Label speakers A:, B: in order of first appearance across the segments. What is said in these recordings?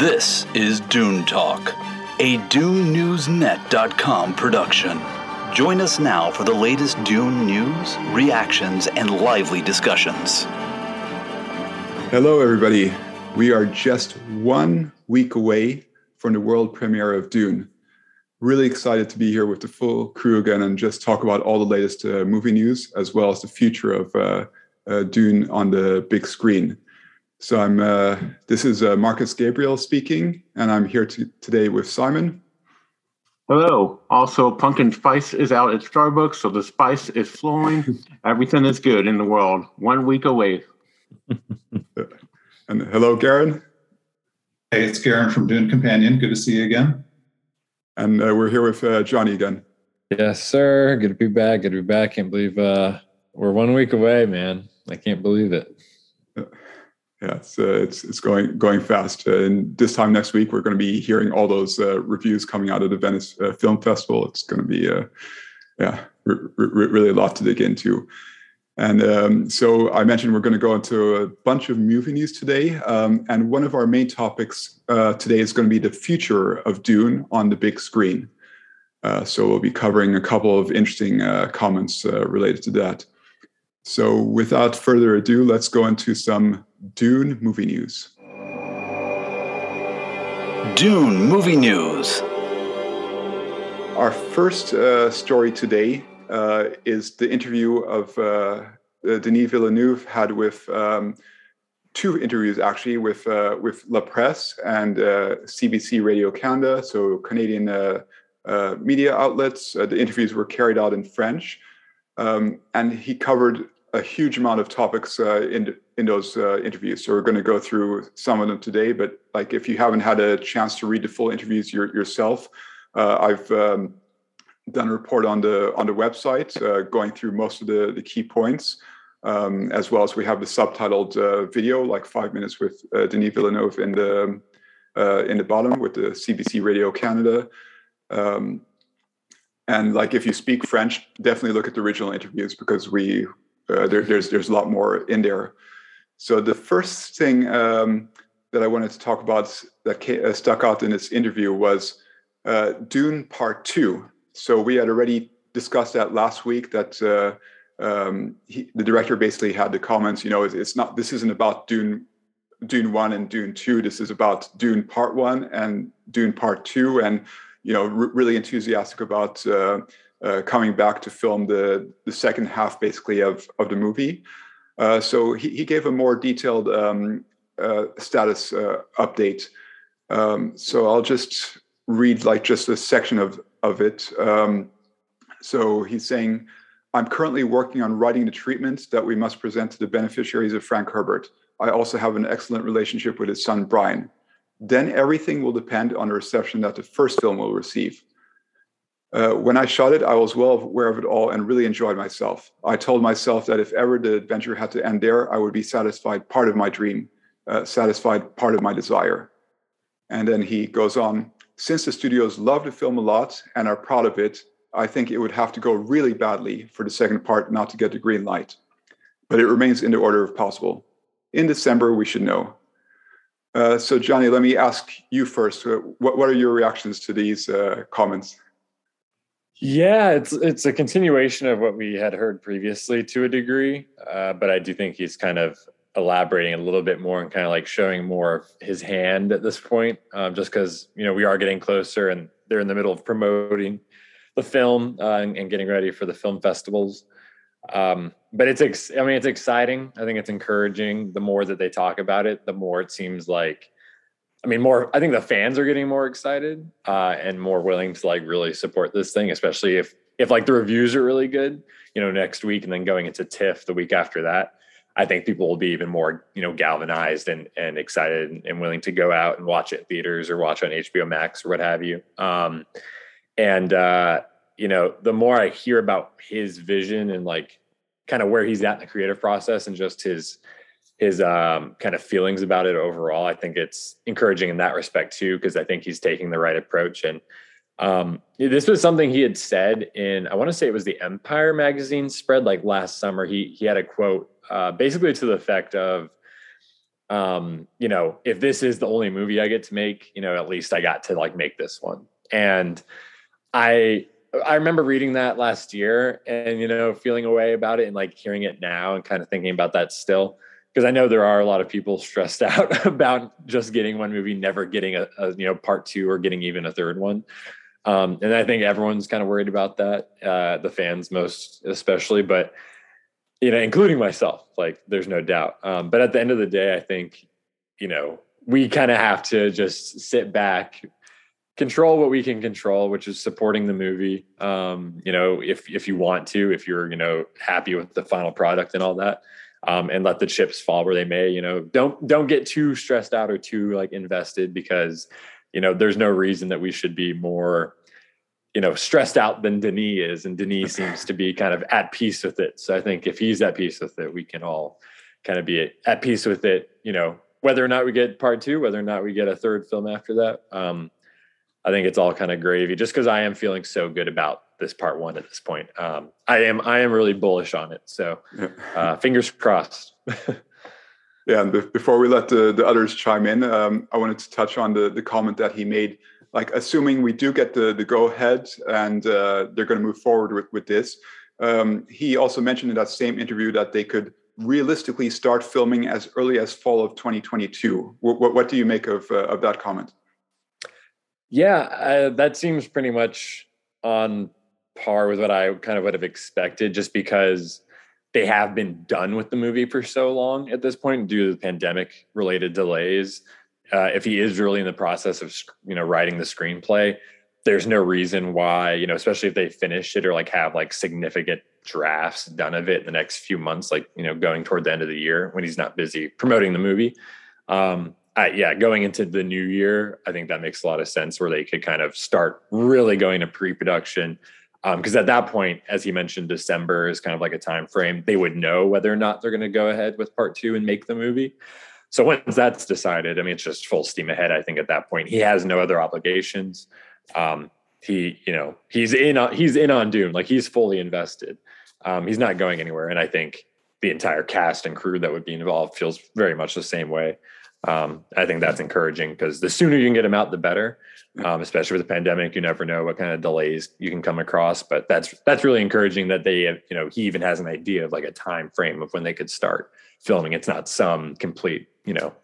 A: This is Dune Talk, a DuneNewsNet.com production. Join us now for the latest Dune news, reactions, and lively discussions.
B: Hello, everybody. We are just one week away from the world premiere of Dune. Really excited to be here with the full crew again and just talk about all the latest uh, movie news as well as the future of uh, uh, Dune on the big screen. So I'm. Uh, this is uh, Marcus Gabriel speaking, and I'm here to, today with Simon.
C: Hello. Also, pumpkin spice is out at Starbucks, so the spice is flowing. Everything is good in the world. One week away.
B: and hello, Garen.
D: Hey, it's Garen from Dune Companion. Good to see you again.
B: And uh, we're here with uh, Johnny again.
E: Yes, sir. Good to be back. Good to be back. Can't believe uh, we're one week away, man. I can't believe it
B: yeah, it's uh, it's it's going going fast. Uh, and this time next week, we're going to be hearing all those uh, reviews coming out of the Venice uh, Film Festival. It's going to be, uh, yeah, r- r- really a lot to dig into. And um, so I mentioned we're going to go into a bunch of movie news today. Um, and one of our main topics uh, today is going to be the future of Dune on the big screen. so we'll be covering a couple of interesting comments related to that. So without further ado, let's go into some Dune movie news.
A: Dune movie news.
B: Our first uh, story today uh, is the interview of uh, Denis Villeneuve had with um, two interviews actually with uh, with La Presse and CBC uh, Radio Canada, so Canadian uh, media outlets. the interviews were carried out in French, um, and he covered a huge amount of topics uh, in in those uh, interviews. So we're going to go through some of them today. But like, if you haven't had a chance to read the full interviews your, yourself, uh, I've um, done a report on the on the website, uh, going through most of the the key points, um, as well as we have the subtitled uh, video, like five minutes with uh, Denis Villeneuve in the in the bottom with the CBC Radio Canada. Um, and like if you speak French, definitely look at the original interviews because we uh, there, there's there's a lot more in there. So the first thing um, that I wanted to talk about that came, uh, stuck out in this interview was uh, Dune Part Two. So we had already discussed that last week. That uh, um, he, the director basically had the comments. You know, it's, it's not. This isn't about Dune Dune One and Dune Two. This is about Dune Part One and Dune Part Two, and you know, really enthusiastic about uh, uh, coming back to film the the second half basically of of the movie. Uh, so he, he gave a more detailed um, uh, status uh, update. Um, so I'll just read like just a section of of it. Um, so he's saying, "I'm currently working on writing the treatment that we must present to the beneficiaries of Frank Herbert. I also have an excellent relationship with his son Brian. Then everything will depend on the reception that the first film will receive." Uh, when I shot it, I was well aware of it all and really enjoyed myself. I told myself that if ever the adventure had to end there, I would be satisfied part of my dream, uh, satisfied part of my desire. And then he goes on Since the studios love the film a lot and are proud of it, I think it would have to go really badly for the second part not to get the green light. But it remains in the order of possible. In December, we should know. Uh, so, Johnny, let me ask you first. Uh, what, what are your reactions to these uh, comments?
E: Yeah, it's it's a continuation of what we had heard previously to a degree, uh, but I do think he's kind of elaborating a little bit more and kind of like showing more of his hand at this point, um, just because you know we are getting closer and they're in the middle of promoting the film uh, and, and, getting ready for the film festivals. Um, but it's ex- I mean it's exciting. I think it's encouraging. The more that they talk about it, the more it seems like I mean, more. I think the fans are getting more excited uh, and more willing to like really support this thing, especially if if like the reviews are really good. You know, next week and then going into TIFF the week after that, I think people will be even more you know galvanized and and excited and willing to go out and watch it theaters or watch on HBO Max or what have you. Um, and uh, you know, the more I hear about his vision and like kind of where he's at in the creative process and just his his um, kind of feelings about it overall. I think it's encouraging in that respect too, because I think he's taking the right approach. And um, this was something he had said in, I want to say it was the Empire magazine spread like last summer. He he had a quote uh, basically to the effect of, um, you know, if this is the only movie I get to make, you know, at least I got to like make this one. And I I remember reading that last year and you know feeling a way about it and like hearing it now and kind of thinking about that still because I know there are a lot of people stressed out about just getting one movie, never getting a, a you know part two or getting even a third one. Um, and I think everyone's kind of worried about that, uh, the fans most especially, but you know, including myself. Like, there's no doubt. Um, but at the end of the day, I think you know we kind of have to just sit back, control what we can control, which is supporting the movie. Um, you know, if if you want to, if you're you know happy with the final product and all that. Um, and let the chips fall where they may. You know, don't don't get too stressed out or too like invested because you know there's no reason that we should be more you know stressed out than Denis is, and Denis seems to be kind of at peace with it. So I think if he's at peace with it, we can all kind of be at peace with it. You know, whether or not we get part two, whether or not we get a third film after that. Um, I think it's all kind of gravy. Just because I am feeling so good about this part one at this point, um, I am I am really bullish on it. So uh, fingers crossed.
B: yeah, and before we let the, the others chime in, um, I wanted to touch on the the comment that he made. Like, assuming we do get the the go ahead and uh, they're going to move forward with with this, um, he also mentioned in that same interview that they could realistically start filming as early as fall of 2022. What, what, what do you make of uh, of that comment?
E: Yeah, uh, that seems pretty much on par with what I kind of would have expected, just because they have been done with the movie for so long at this point due to the pandemic related delays. Uh, if he is really in the process of you know writing the screenplay, there's no reason why you know, especially if they finish it or like have like significant drafts done of it in the next few months, like you know, going toward the end of the year when he's not busy promoting the movie. Um, Yeah, going into the new year, I think that makes a lot of sense where they could kind of start really going to pre-production. Because um, at that point, as he mentioned, December is kind of like a time frame. They would know whether or not they're going to go ahead with part two and make the movie. So once that's decided, I mean, it's just full steam ahead. I think at that point, he has no other obligations. Um, he, you know, he's in on he's in on Dune, like he's fully invested. Um, he's not going anywhere, and I think the entire cast and crew that would be involved feels very much the same way um, I think that's encouraging because the sooner you can get them out, the better. Um, especially with the pandemic, you never know what kind of delays you can come across. But that's that's really encouraging that they, you know, he even has an idea of like a time frame of when they could start filming. It's not some complete, you know,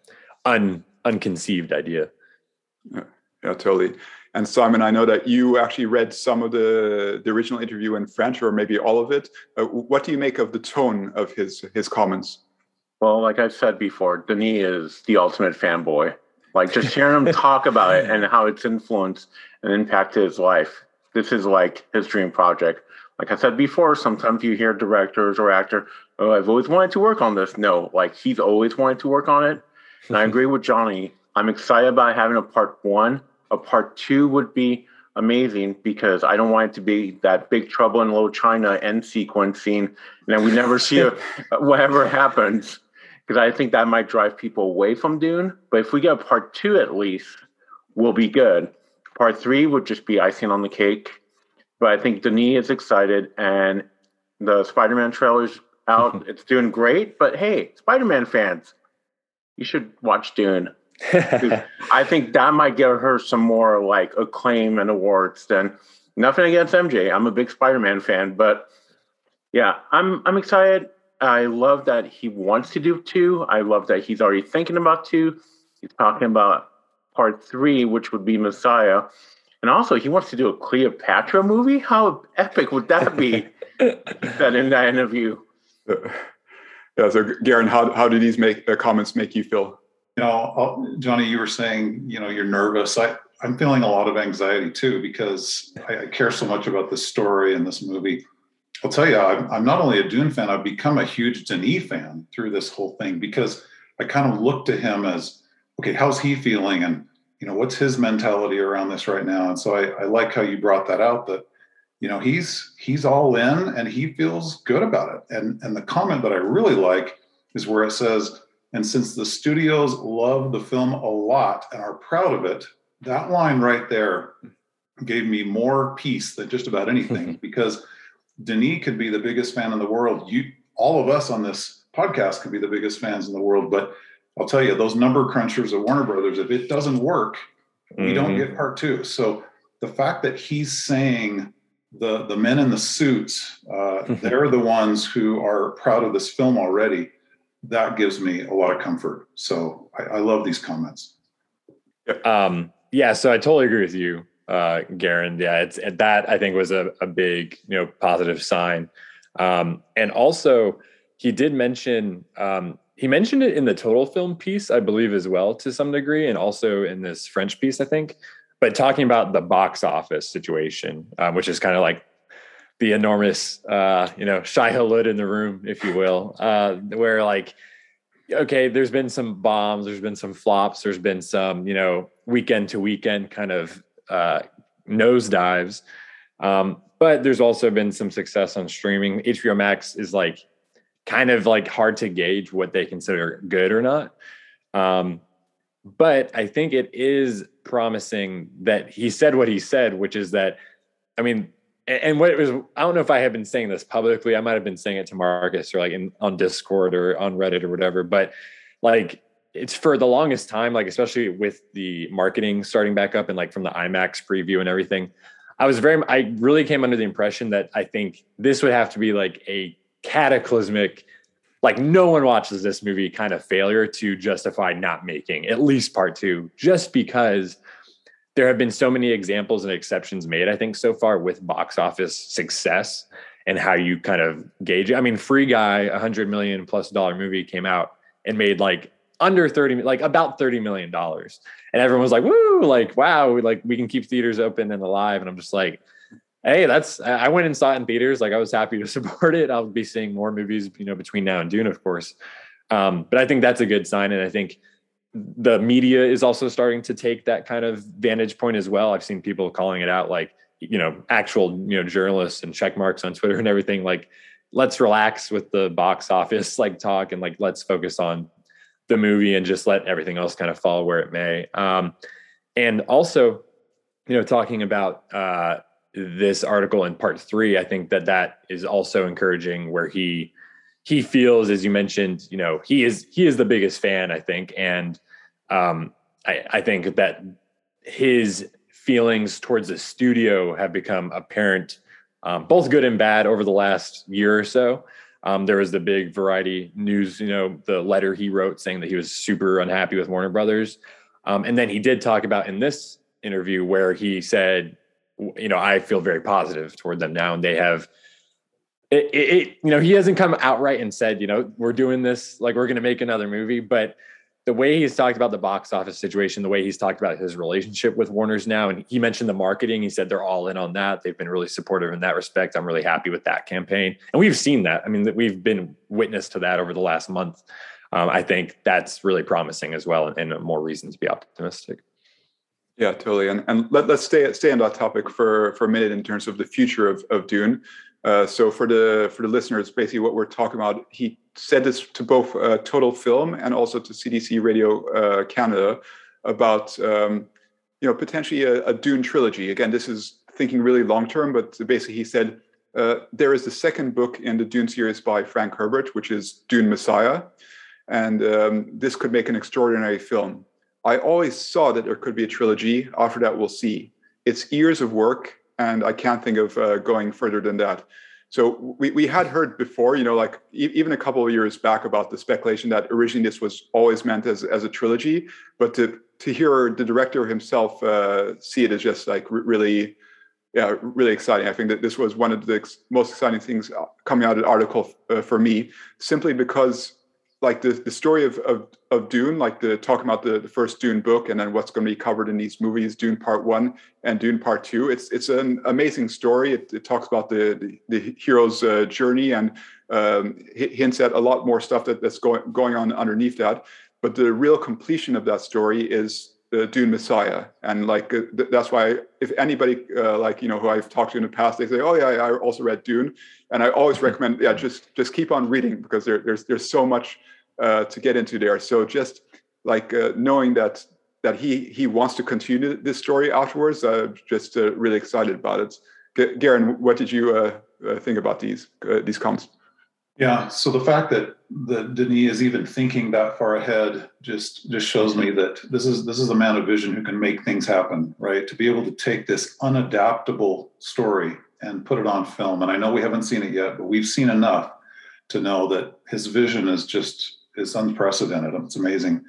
E: un unconceived idea.
B: Yeah, yeah, totally. And Simon, I know that you actually read some of the the original interview in French, or maybe all of it. Uh, what do you make of the tone of his his comments?
C: Well, like I've said before, Denis is the ultimate fanboy. Like just hearing him talk about it and how it's influenced and impacted his life. This is like his dream project. Like I said before, sometimes you hear directors or actor, oh, I've always wanted to work on this. No, like he's always wanted to work on it. And I agree with Johnny. I'm excited about having a part one. A part two would be amazing because I don't want it to be that big trouble in Little China end sequence scene, and then we never see whatever happens because I think that might drive people away from Dune. But if we get a part two at least, we'll be good. Part three would just be icing on the cake. But I think Denis is excited, and the Spider-Man trailer's out. it's doing great. But hey, Spider-Man fans, you should watch Dune. I think that might get her some more like acclaim and awards than nothing against MJ. I'm a big Spider-Man fan, but yeah, I'm I'm excited. I love that he wants to do two. I love that he's already thinking about two. He's talking about part three, which would be Messiah. And also, he wants to do a Cleopatra movie. How epic would that be? that in that interview.
B: Yeah. So, Garen, how how did these make uh, comments make you feel?
D: You know, Johnny, you were saying, you know, you're nervous. I I'm feeling a lot of anxiety too because I, I care so much about this story and this movie. I'll tell you, I'm, I'm not only a Dune fan, I've become a huge Denis fan through this whole thing because I kind of look to him as, okay, how's he feeling? And, you know, what's his mentality around this right now? And so I, I like how you brought that out that, you know, he's he's all in and he feels good about it. And and the comment that I really like is where it says, and since the studios love the film a lot and are proud of it, that line right there gave me more peace than just about anything because Denis could be the biggest fan in the world. You, all of us on this podcast could be the biggest fans in the world, but I'll tell you, those number crunchers at Warner Brothers, if it doesn't work, we mm-hmm. don't get part two. So the fact that he's saying the the men in the suits, uh, they're the ones who are proud of this film already. That gives me a lot of comfort. So I, I love these comments.
E: Um, yeah, so I totally agree with you, uh, Garen. Yeah, it's that I think was a, a big you know positive sign, um, and also he did mention um, he mentioned it in the total film piece, I believe, as well to some degree, and also in this French piece, I think. But talking about the box office situation, um, which is kind of like the enormous, uh, you know, Shai Hulud in the room, if you will, uh, where like, okay, there's been some bombs, there's been some flops, there's been some, you know, weekend to weekend kind of uh, nosedives. Um, but there's also been some success on streaming. HBO Max is like kind of like hard to gauge what they consider good or not. Um, but I think it is promising that he said what he said, which is that, I mean, and what it was, I don't know if I have been saying this publicly. I might have been saying it to Marcus or like in on Discord or on Reddit or whatever, but like it's for the longest time, like especially with the marketing starting back up and like from the IMAX preview and everything. I was very, I really came under the impression that I think this would have to be like a cataclysmic like no one watches this movie kind of failure to justify not making at least part two just because there have been so many examples and exceptions made i think so far with box office success and how you kind of gauge it i mean free guy a hundred million plus dollar movie came out and made like under 30 like about 30 million dollars and everyone was like woo like wow like we can keep theaters open and alive and i'm just like hey, that's I went and saw it in theaters. Like I was happy to support it. I'll be seeing more movies, you know, between now and Dune, of course. Um, but I think that's a good sign, and I think the media is also starting to take that kind of vantage point as well. I've seen people calling it out, like you know, actual you know journalists and check marks on Twitter and everything. Like, let's relax with the box office like talk, and like let's focus on the movie and just let everything else kind of fall where it may. Um, and also, you know, talking about uh, this article in part three, I think that that is also encouraging where he he feels, as you mentioned, you know, he is he is the biggest fan, I think, and um, I, I think that his feelings towards the studio have become apparent, um, both good and bad, over the last year or so. Um, there was the big Variety news, you know, the letter he wrote saying that he was super unhappy with Warner Brothers, um, and then he did talk about in this interview where he said you know, I feel very positive toward them now, and they have. It, it, it, you know, he hasn't come outright and said, you know, we're doing this, like we're going to make another movie, but the way he's talked about the box office situation, the way he's talked about his relationship with Warner's now, and he mentioned the marketing. He said they're all in on that. They've been really supportive in that respect. I'm really happy with that campaign, and we've seen that. I mean, that we've been witness to that over the last month. Um, I think that's really promising as well, and, and more reason to be optimistic.
B: Yeah, totally. And and let, us stay stay on that topic for for a minute in terms of the future of of Dune. Uh, so for the for the listeners, basically what we're talking about, he said this to both uh, Total Film and also to CBC Radio uh, Canada about um, you know potentially a, a, Dune trilogy. Again, this is thinking really long term, but basically he said uh, there is the second book in the Dune series by Frank Herbert, which is Dune Messiah, and um, this could make an extraordinary film. I always saw that there could be a trilogy. After that, we'll see. It's years of work, and I can't think of uh, going further than that. So we, we had heard before, you know, like e- even a couple of years back about the speculation that originally this was always meant as, as a trilogy, but to to hear the director himself uh, see it as just like really, yeah, really exciting. I think that this was one of the ex- most exciting things uh, coming out of the article uh, for me, simply because like the, the story of, of, of Dune, like the talking about the, the first Dune book and then what's going to be covered in these movies, Dune Part One and Dune Part Two. It's it's an amazing story. It, it talks about the the, the hero's uh, journey and um, hints at a lot more stuff that, that's going going on underneath that. But the real completion of that story is the Dune Messiah, and like uh, th- that's why if anybody uh, like you know who I've talked to in the past, they say, "Oh yeah, I also read Dune," and I always recommend, yeah, just just keep on reading because there, there's there's so much uh, to get into there. So just like uh, knowing that that he he wants to continue this story afterwards, uh, just uh, really excited about it. G- Garen, what did you think about these these comments?
D: Yeah. So the fact that that Denis is even thinking that far ahead just just shows me that this is this is a man of vision who can make things happen, right? To be able to take this unadaptable story and put it on film. And I know we haven't seen it yet, but we've seen enough to know that his vision is just is unprecedented. It's amazing.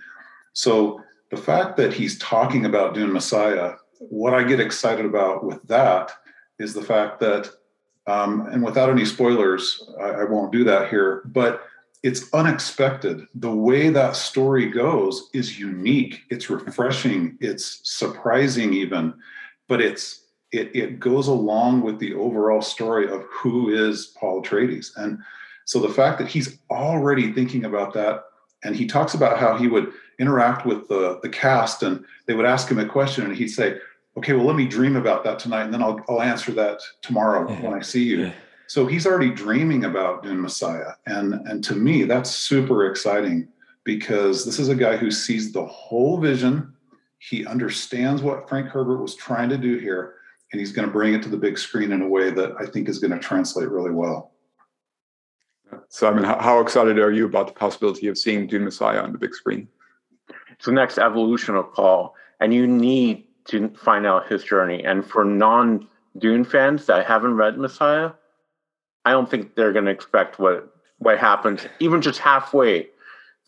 D: So the fact that he's talking about Dune Messiah, what I get excited about with that is the fact that um, and without any spoilers, I, I won't do that here, but it's unexpected. The way that story goes is unique. It's refreshing. It's surprising, even, but it's it, it goes along with the overall story of who is Paul Atreides. And so the fact that he's already thinking about that, and he talks about how he would interact with the, the cast and they would ask him a question and he'd say, okay, well, let me dream about that tonight, and then I'll I'll answer that tomorrow when I see you. So he's already dreaming about Dune Messiah, and and to me, that's super exciting because this is a guy who sees the whole vision. He understands what Frank Herbert was trying to do here, and he's going to bring it to the big screen in a way that I think is going to translate really well.
B: So, I mean, how excited are you about the possibility of seeing Dune Messiah on the big screen?
C: It's the next evolution of Paul, and you need to find out his journey. And for non Dune fans that haven't read Messiah, I don't think they're going to expect what what happened even just halfway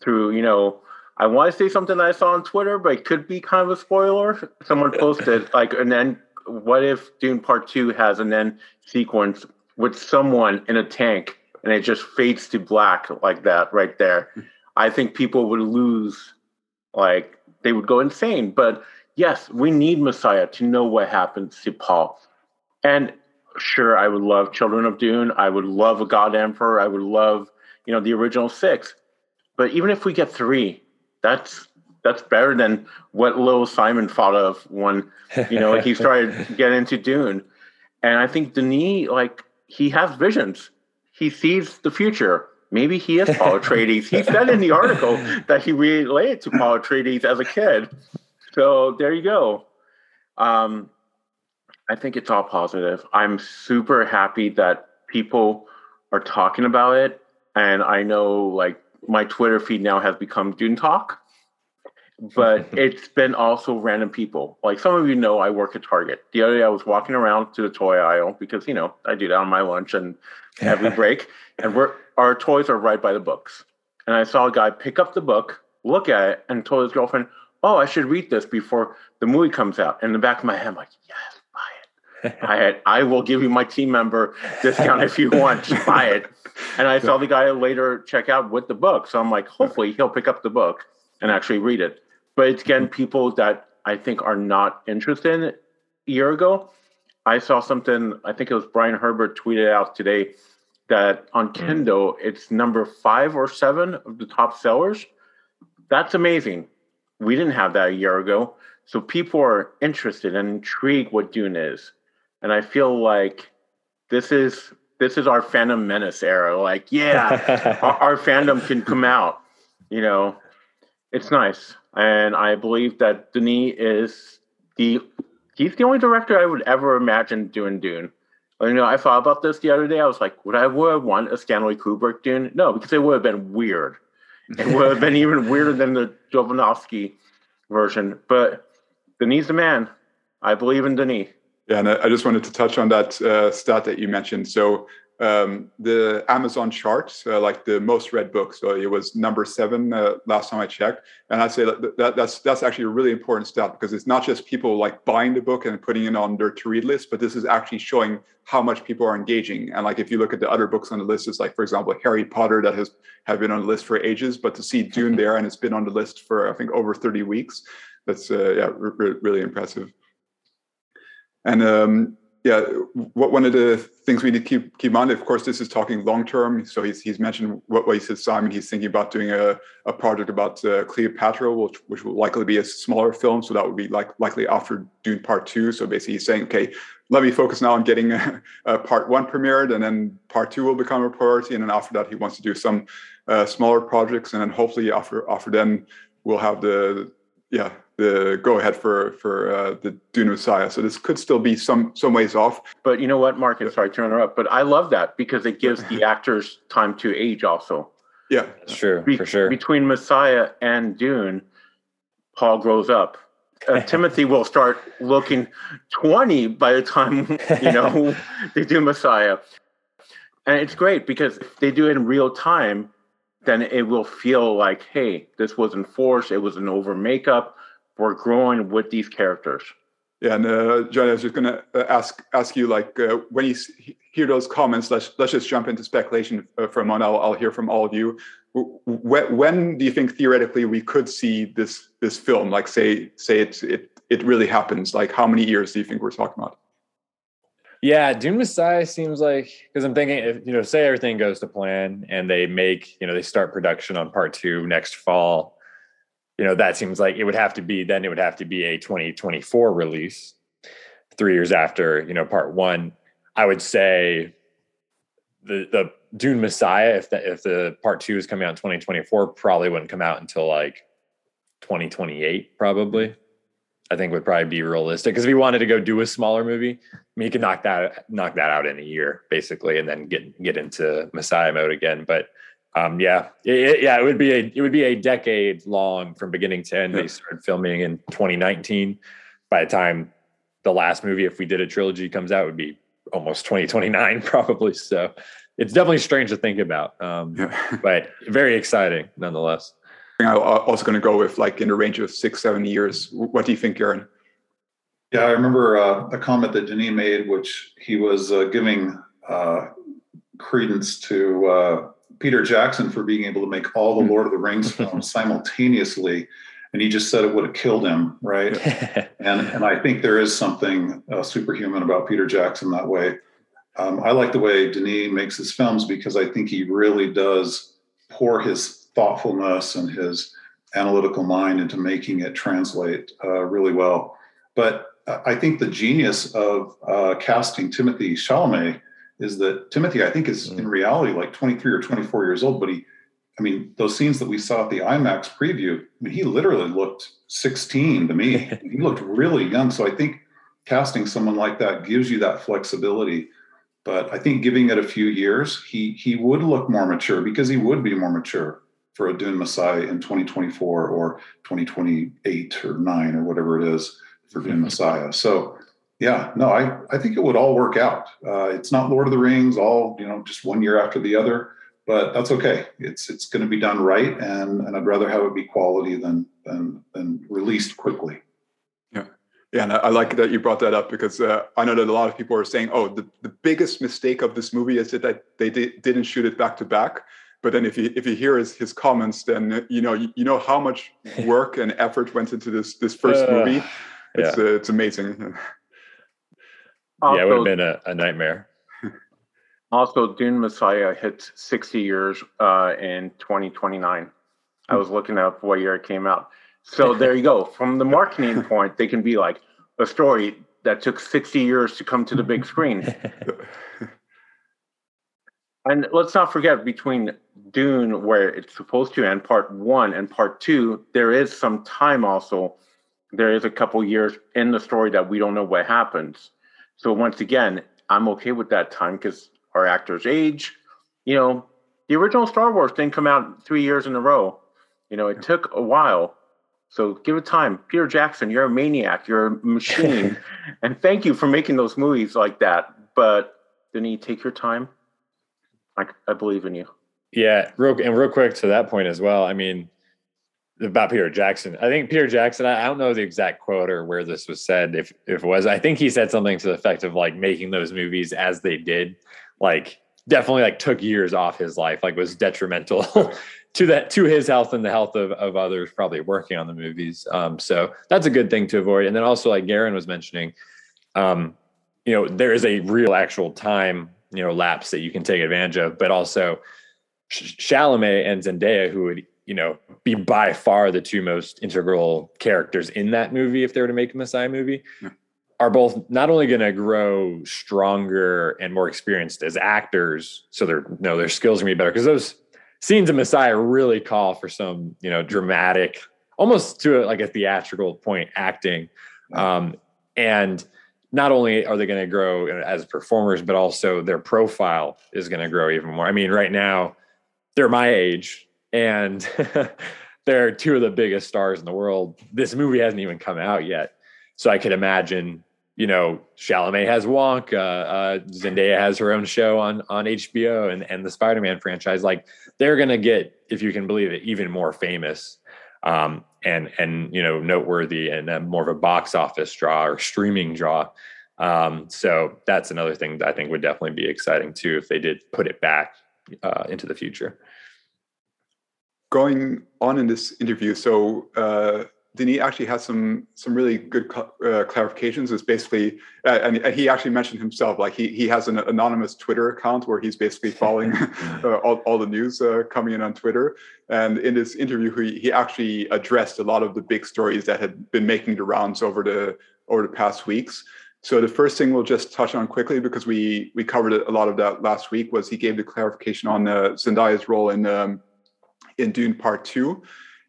C: through. You know, I want to say something that I saw on Twitter, but it could be kind of a spoiler. Someone posted like, and then what if Dune Part Two has an end sequence with someone in a tank and it just fades to black like that right there? I think people would lose, like they would go insane. But yes, we need Messiah to know what happens to Paul. And sure, I would love Children of Dune. I would love a God Emperor. I would love, you know, the original six. But even if we get three, that's that's better than what little Simon thought of when, you know, he started to get into Dune. And I think Denis, like, he has visions. He sees the future. Maybe he is Paul Atreides. he said in the article that he related to Paul Atreides as a kid. So there you go. Um, I think it's all positive. I'm super happy that people are talking about it. And I know like my Twitter feed now has become Dune Talk, but it's been also random people. Like some of you know, I work at Target. The other day I was walking around to the toy aisle because, you know, I do that on my lunch and every break. And we're, our toys are right by the books. And I saw a guy pick up the book, look at it, and told his girlfriend, oh, I should read this before the movie comes out. In the back of my head, I'm like, yes, buy it. buy it. I will give you my team member discount if you want. Just buy it. And I saw the guy later check out with the book. So I'm like, hopefully he'll pick up the book and actually read it. But it's again, people that I think are not interested in it. A year ago, I saw something, I think it was Brian Herbert tweeted out today that on hmm. Kindle, it's number five or seven of the top sellers. That's amazing we didn't have that a year ago. So people are interested and intrigued what Dune is. And I feel like this is this is our fandom menace era. Like, yeah, our, our fandom can come out. You know, it's nice. And I believe that Denis is the he's the only director I would ever imagine doing Dune. You know, I thought about this the other day. I was like, would I would want a Stanley Kubrick Dune? No, because it would have been weird. It would have been even weirder than the Jodorowsky version. But Denis the man. I believe in Denis.
B: Yeah, and I just wanted to touch on that uh, stat that you mentioned. So um, the Amazon charts, uh, like the most read book. So it was number seven uh, last time I checked, and I'd say that, that, that's that's actually a really important stat because it's not just people like buying the book and putting it on their to read list, but this is actually showing how much people are engaging. And like if you look at the other books on the list, it's like for example Harry Potter that has have been on the list for ages, but to see Dune there and it's been on the list for I think over thirty weeks, that's uh, yeah really impressive. And um, yeah, what one of the things we need to keep keep mind. Of course, this is talking long term. So he's he's mentioned what, what he said, Simon. He's thinking about doing a, a project about uh, Cleopatra, which which will likely be a smaller film. So that would be like likely after Dune Part Two. So basically, he's saying, okay, let me focus now on getting a, a Part One premiered, and then Part Two will become a priority. And then after that, he wants to do some uh, smaller projects, and then hopefully after after then we'll have the yeah the go ahead for for uh, the Dune Messiah. So this could still be some some ways off.
C: But you know what, Mark? And sorry to interrupt, but I love that because it gives the actors time to age. Also,
B: Yeah,
E: That's true
C: Be-
E: for sure.
C: Between Messiah and Dune, Paul grows up. Uh, Timothée will start looking 20 by the time, you know, they do Messiah. And it's great because if they do it in real time, then it will feel like, hey, this wasn't forced. It was an over makeup. We're growing with these characters.
B: yeah. And uh, John, I was just gonna uh, ask ask you like uh, when you hear those comments. Let's let's just jump into speculation uh, for a moment. I'll, I'll hear from all of you. When, when do you think theoretically we could see this this film? Like say say it it it really happens. Like how many years do you think we're talking about?
E: Yeah, Dune Messiah seems like because I'm thinking if you know, say everything goes to plan and they make, you know, they start production on part two next fall, you know, that seems like it would have to be then it would have to be a 2024 release, three years after, you know, part one. I would say the the Dune Messiah, if the if the part two is coming out in 2024, probably wouldn't come out until like 2028, probably. I think would probably be realistic because if he wanted to go do a smaller movie, I mean, he could knock that knock that out in a year, basically, and then get get into Messiah mode again. But um, yeah, it, it- yeah, it would be a it would be a decade long from beginning to end.
B: Yeah.
E: They started filming in 2019. By the time the last movie, if we did a trilogy, comes out, would be almost 2029 probably. So it's definitely strange to think about, um,
B: Yeah.
E: but very exciting nonetheless.
B: I'm also going to go with like in the range of six, seven years. What do you think, Garen?
D: Yeah, I remember uh, a comment that Denis made, which he was uh, giving uh, credence to uh, Peter Jackson for being able to make all the Lord of the Rings films simultaneously, and he just said it would have killed him, right? And and I think there is something uh, superhuman about Peter Jackson that way. Um, I like the way Denis makes his films because I think he really does pour his thoughtfulness and his analytical mind into making it translate uh, really well. But uh, I think the genius of uh, casting Timothée Chalamet is that Timothée, I think, is in mm. reality like 23 or 24 years old, but he I mean, those scenes that we saw at the IMAX preview, I mean, he literally looked 16 to me. he looked really young. So I think casting someone like that gives you that flexibility. But I think giving it a few years, he he would look more mature because he would be more mature for a Dune Messiah in 2024 or 2028 or nine or whatever it is for Dune Messiah. So yeah, no, I, I think it would all work out. Uh, it's not Lord of the Rings, all you know, just one year after the other but that's okay. It's it's going to be done right, and and I'd rather have it be quality than than than released quickly.
B: Yeah, yeah, and I, I like that you brought that up because uh, I know that a lot of people are saying, "Oh, the, the biggest mistake of this movie is that they di- didn't shoot it back to back." But then, if you if you hear his, his comments, then you know you, you know how much work and effort went into this this first
E: Uh,
B: movie. It's
E: yeah.
B: uh, it's amazing.
E: yeah, it would have been a, a nightmare.
C: also, Dune Messiah hits 60 years uh, in 2029. I was looking up what year it came out. So there you go. From the marketing point, they can be like a story that took 60 years to come to the big screen. And let's not forget between Dune, where it's supposed to end, part one and part two, there is some time also. There is a couple years in the story that we don't know what happens. So once again, I'm okay with that time because our actors age. You know, the original Star Wars didn't come out three years in a row. You know, it took a while. So give it time. Peter Jackson, you're a maniac. You're a machine. and thank you for making those movies like that. But Denis, take your time. I, I believe in you.
E: Yeah, real and real quick to that point as well. I mean, about Peter Jackson. I think Peter Jackson. I don't know the exact quote or where this was said. If if it was, I think he said something to the effect of like making those movies as they did, like definitely like took years off his life. Like was detrimental to that to his health and the health of of others probably working on the movies. Um, so that's a good thing to avoid. And then also like Garen was mentioning, um, you know, there is a real actual time you know lapse that you can take advantage of, but also Chalamet and Zendaya, who would you know be by far the two most integral characters in that movie if they were to make a Messiah movie,
B: Yeah.
E: are both not only going to grow stronger and more experienced as actors, so their you know their skills are gonna be better because those scenes in Messiah really call for some you know dramatic, almost to a, like a theatrical point, acting. Um, and not only are they going to grow as performers, but also their profile is going to grow even more. I mean, right now they're my age and they're two of the biggest stars in the world. This movie hasn't even come out yet. So I could imagine, you know, Chalamet has Wonka, uh, Zendaya has her own show on, on HBO and, and the Spider-Man franchise. Like they're to get, if you can believe it, even more famous um, and and you know noteworthy and more of a box office draw or streaming draw. Um, so that's another thing that I think would definitely be exciting too if they did put it back uh, into the future.
B: Going on in this interview, so uh, Denis actually has some some really good cl- uh, clarifications. It's basically, uh, and, and, he actually mentioned himself, like he he has an anonymous Twitter account where he's basically following uh, all, all the news uh, coming in on Twitter. And in this interview, he he actually addressed a lot of the big stories that had been making the rounds over the over the past weeks. So the first thing we'll just touch on quickly because we we covered a lot of that last week was he gave the clarification on uh, Zendaya's role in um, in Dune Part Two.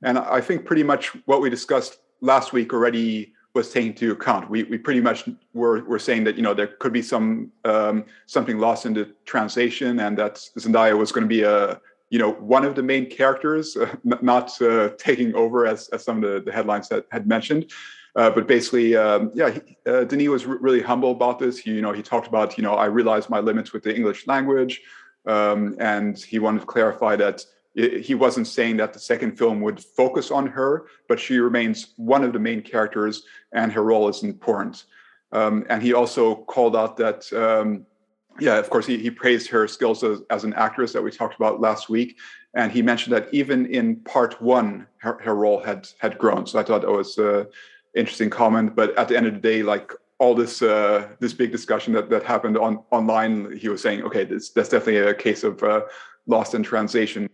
B: And I think pretty much what we discussed last week already was taken into account. We, we pretty much were, were saying that you know there could be some um, something lost in the translation, and that Zendaya was going to be a you know one of the main characters, uh, not uh, taking over as, as some of the, the headlines that had mentioned. Uh, but basically, um, yeah, he, uh, Denis was really humble about this. He, you know, he talked about you know I realized my limits with the English language, um, and he wanted to clarify that he wasn't saying that the second film would focus on her, but she remains one of the main characters and her role is important. Um, and he also called out that, um, yeah, of course, he, he praised her skills as, as, an actress that we talked about last week. And he mentioned that even in part one, her, her role had had grown. So I thought that was an interesting comment. But at the end of the day, like all this uh, this big discussion that, that happened on online, he was saying, okay, this, that's definitely a case of uh, lost in translation.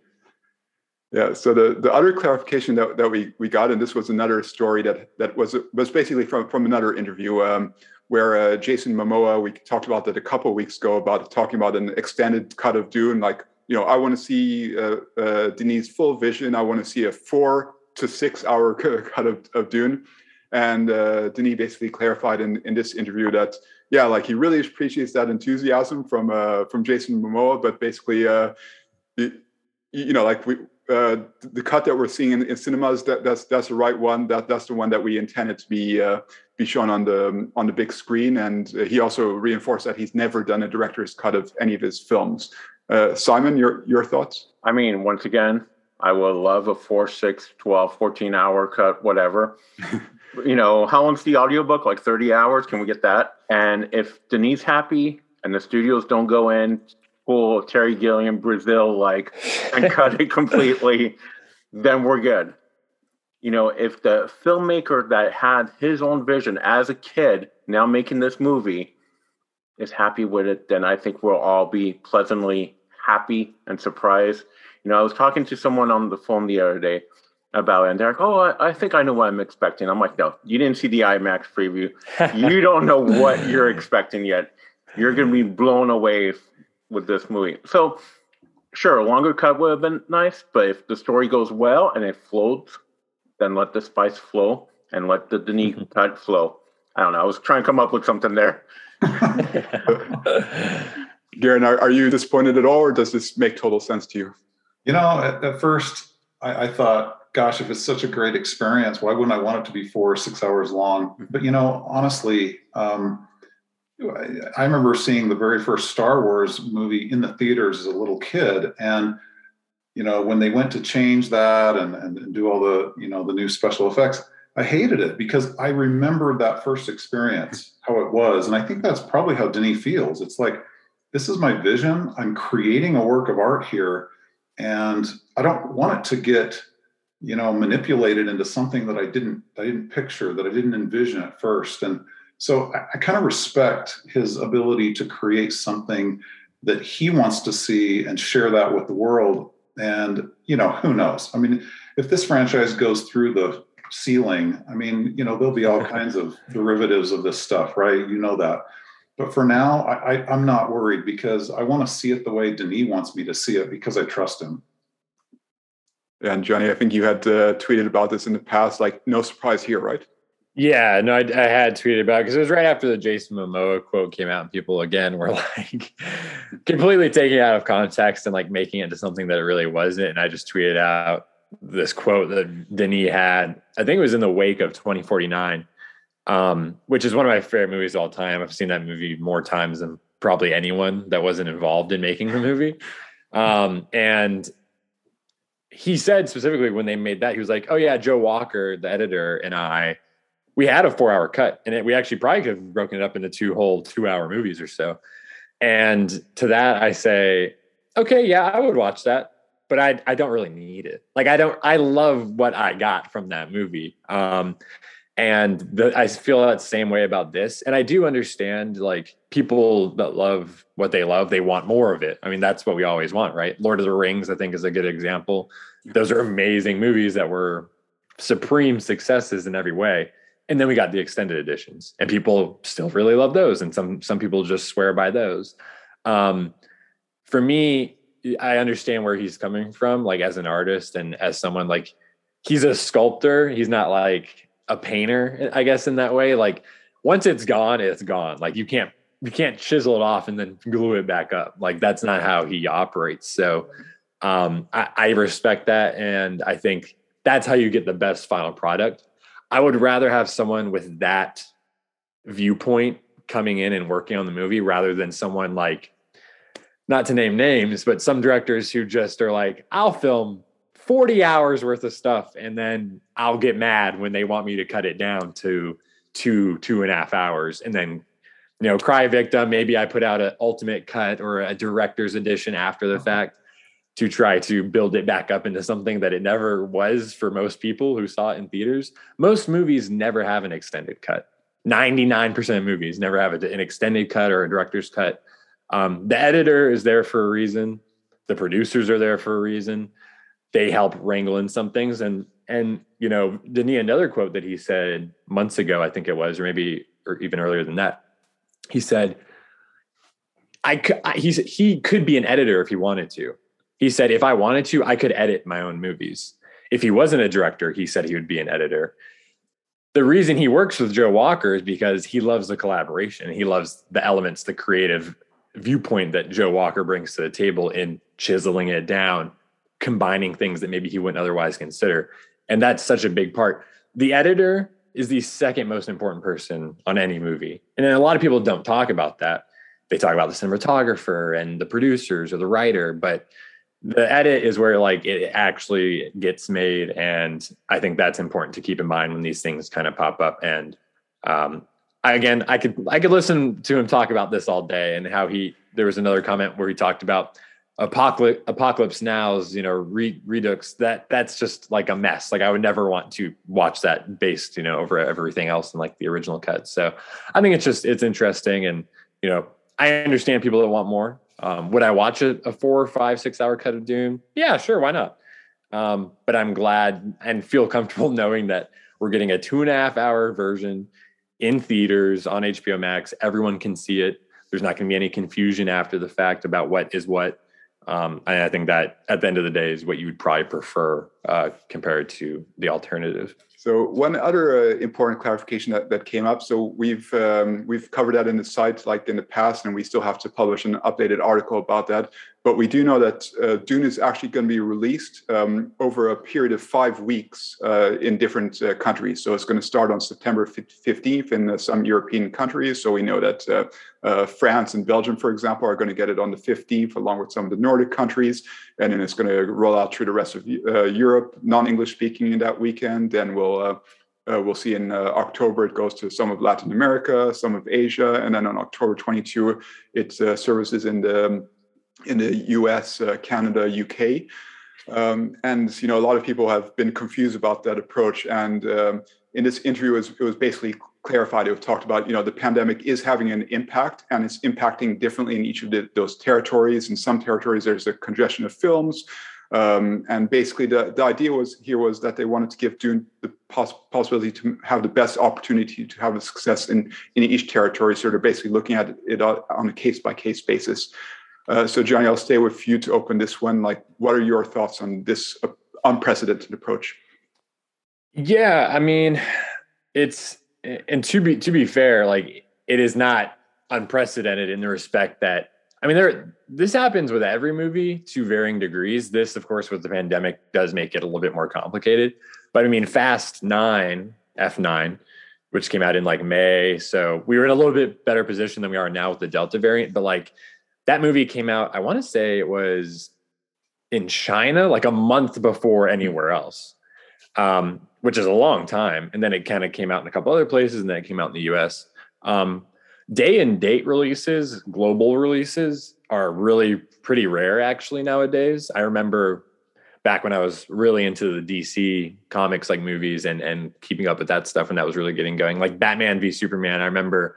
B: Yeah. So the, the other clarification that, that we, we got, and this was another story that that was was basically from from another interview um, where uh, Jason Momoa, we talked about that a couple weeks ago about talking about an extended cut of Dune. Like, you know, I want to see uh, uh, full vision. I want to see a four to six hour cut of, of Dune. And uh, Denis basically clarified in, in this interview that yeah, like he really appreciates that enthusiasm from uh, from Jason Momoa, but basically, uh, you know, like we uh, the cut that we're seeing in, in, cinemas that that's that's the right one. That that's the one that we intended to be uh, be shown on the on the big screen. And uh, he also reinforced that he's never done a director's cut of any of his films. Uh, simon your your thoughts?
C: I mean once again i would love a 4 6 12 14 hour cut whatever. You know how long's the audiobook? Like 30 hours? Can we get that? And if denis happy and the studios don't go in pull Terry Gilliam Brazil like and cut it completely, then we're good. You know, if the filmmaker that had his own vision as a kid now making this movie is happy with it, then I think we'll all be pleasantly happy and surprised. You know, I was talking to someone on the phone the other day about it, and they're like, "Oh, I, I think I know what I'm expecting." I'm like, "No, you didn't see the IMAX preview. you don't know what you're expecting yet. You're going to be blown away with this movie. So, sure, a longer cut would have been nice, but if the story goes well and it floats, then let the spice flow and let the Denis mm-hmm. cut flow. I don't know. I was trying to come up with something there.
B: Garen, are, are, you disappointed at all, or does this make total sense to you?
D: You know, at, at first, I, I, thought, gosh, if it's such a great experience, why wouldn't I want it to be four or six hours long? Mm-hmm. But, you know, honestly, um, I remember seeing the very first Star Wars movie in the theaters as a little kid, and you know when they went to change that and, and do all the you know the new special effects, I hated it because I remembered that first experience how it was, and I think that's probably how Denny feels. It's like this is my vision. I'm creating a work of art here, and I don't want it to get you know manipulated into something that I didn't I didn't picture that I didn't envision at first, and so I, I kind of respect his ability to create something that he wants to see and share that with the world. And, you know, who knows? I mean, if this franchise goes through the ceiling, I mean, you know, there'll be all kinds of derivatives of this stuff, right? You know that. But for now, I, I, I'm not worried because I want to see it the way Denis wants me to see it because I trust him.
B: And Johnny, I think you had uh, tweeted about this in the past. Like, no surprise here, right?
E: Yeah, no, I, I had tweeted about because it, it was right after the Jason Momoa quote came out, and people again were like completely taking it out of context and like making it into something that it really wasn't. And I just tweeted out this quote that Denis had. I think it was in the wake of 2049, um, which is one of my favorite movies of all time. I've seen that movie more times than probably anyone that wasn't involved in making the movie. Um, and he said specifically when they made that, he was like, "Oh yeah, Joe Walker, the editor, and I." we had a four hour cut and it, we actually probably could have broken it up into two whole two hour movies or so. And to that, I say, okay, yeah, I would watch that, but I, I don't really need it. Like, I don't, I love what I got from that movie. Um, and the, I feel that same way about this. And I do understand like people that love what they love, they want more of it. I mean, that's what we always want, right? Lord of the Rings, I think, is a good example. Those are amazing movies that were supreme successes in every way and then we got the extended editions and people still really love those and some some people just swear by those. Um, for me i understand where he's coming from like as an artist and as someone like he's a sculptor. He's not like a painter i guess in that way. Like once it's gone it's gone. Like you can't you can't chisel it off and then glue it back up. Like that's not how he operates. So um, I, I respect that and i think that's how you get the best final product I would rather have someone with that viewpoint coming in and working on the movie rather than someone like not to name names, but some directors who just are like, I'll film 40 hours worth of stuff and then I'll get mad when they want me to cut it down to two, two and a half hours. And then, you know, cry victim. Maybe I put out an ultimate cut or a director's edition after the uh-huh. fact to try to build it back up into something that it never was for most people who saw it in theaters. Most movies never have an extended cut. 99% of movies never have an extended cut or a director's cut. Um, the editor is there for a reason. The producers are there for a reason. They help wrangle in some things. And, and, you know, Denis, another quote that he said months ago, I think it was, or maybe, or even earlier than that, he said, I, I he's, he could be an editor if he wanted to he said if I wanted to, I could edit my own movies. If he wasn't a director, he said he would be an editor. The reason he works with Joe Walker is because he loves the collaboration. He loves the elements, the creative viewpoint that Joe Walker brings to the table in chiseling it down, combining things that maybe he wouldn't otherwise consider. And that's such a big part. The editor is the second most important person on any movie. And a lot of people don't talk about that. They talk about the cinematographer and the producers or the writer, but the edit is where like it actually gets made and i think that's important to keep in mind when these things kind of pop up and um I, again i could i could listen to him talk about this all day and how he there was another comment where he talked about apocalypse apocalypse now's you know re, redux that that's just like a mess like i would never want to watch that based you know over everything else in like the original cut so i think it's just it's interesting and you know i understand people that want more um, would I watch a, a four, five, six hour cut of Dune? Yeah, sure, why not? Um, but I'm glad and feel comfortable knowing that we're getting a two and a half hour version in theaters on HBO Max. Everyone can see it. There's not going to be any confusion after the fact about what is what. Um, and I think that at the end of the day is what you would probably prefer uh, compared to the alternative.
B: So one other uh, important clarification that, that came up. So we've um, we've covered that in the site like in the past, and we still have to publish an updated article about that. But we do know that uh, Dune is actually going to be released um, over a period of five weeks uh, in different uh, countries. So it's going to start on September 15th in uh, some European countries. So we know that uh, uh, France and Belgium, for example, are going to get it on the 15th, along with some of the Nordic countries. And then it's going to roll out through the rest of Europe, non-English speaking, in that weekend. Then we'll uh, we'll see in uh, October it goes to some of Latin America, some of Asia, and then on October 22 it uh, services in the in the US, uh, Canada, UK. Um, and you know, a lot of people have been confused about that approach. And um, in this interview, it was, it was, basically clarified. It was talked about you know the pandemic is having an impact, and it's impacting differently in each of the, those territories. In some territories, there's a congestion of films. Um, and basically, the, the idea was here was that they wanted to give Dune the poss- possibility to have the best opportunity to have a success in, in each territory. So they're basically looking at it on a case by case basis. Uh, so, Johnny, I'll stay with you to open this one. Like, what are your thoughts on this unprecedented approach.
E: Yeah, I mean, it's and to be to be fair, like it is not unprecedented in the respect that I mean, there this happens with every movie to varying degrees. This, of course, with the pandemic, does make it a little bit more complicated. But I mean, Fast Nine, F nine, which came out in like May, so we were in a little bit better position than we are now with the Delta variant. But like that movie came out, I want to say it was in China like a month before anywhere else, um, which is a long time. And then it kind of came out in a couple other places, and then it came out in the U.S. Um, day and date releases, global releases are really pretty rare actually nowadays. I remember back when I was really into the DC comics like movies and and keeping up with that stuff when that was really getting going. Like Batman v Superman, I remember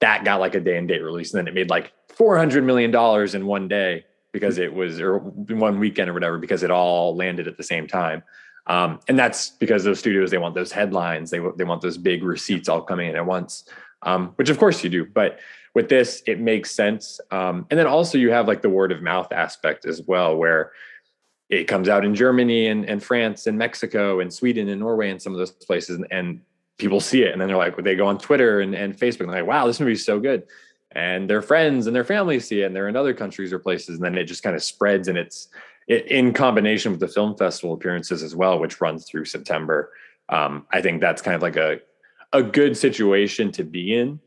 E: that got like a day and date release and then it made like 400 million dollars in one day because it was or one weekend or whatever because it all landed at the same time. Um, and that's because those studios they want those headlines, they they want those big receipts all coming in at once um, which of course you do. But with this, it makes sense. Um, and then also you have like the word of mouth aspect as well, where it comes out in Germany and, and France and Mexico and Sweden and Norway and some of those places, and, and people see it, and then they're like, they go on Twitter and, and Facebook, and they're like, wow, this movie is so good. And their friends and their families see it, and they're in other countries or places, and then it just kind of spreads, and it's it, in combination with the film festival appearances as well, which runs through September. Um, I think that's kind of like a a good situation to be in.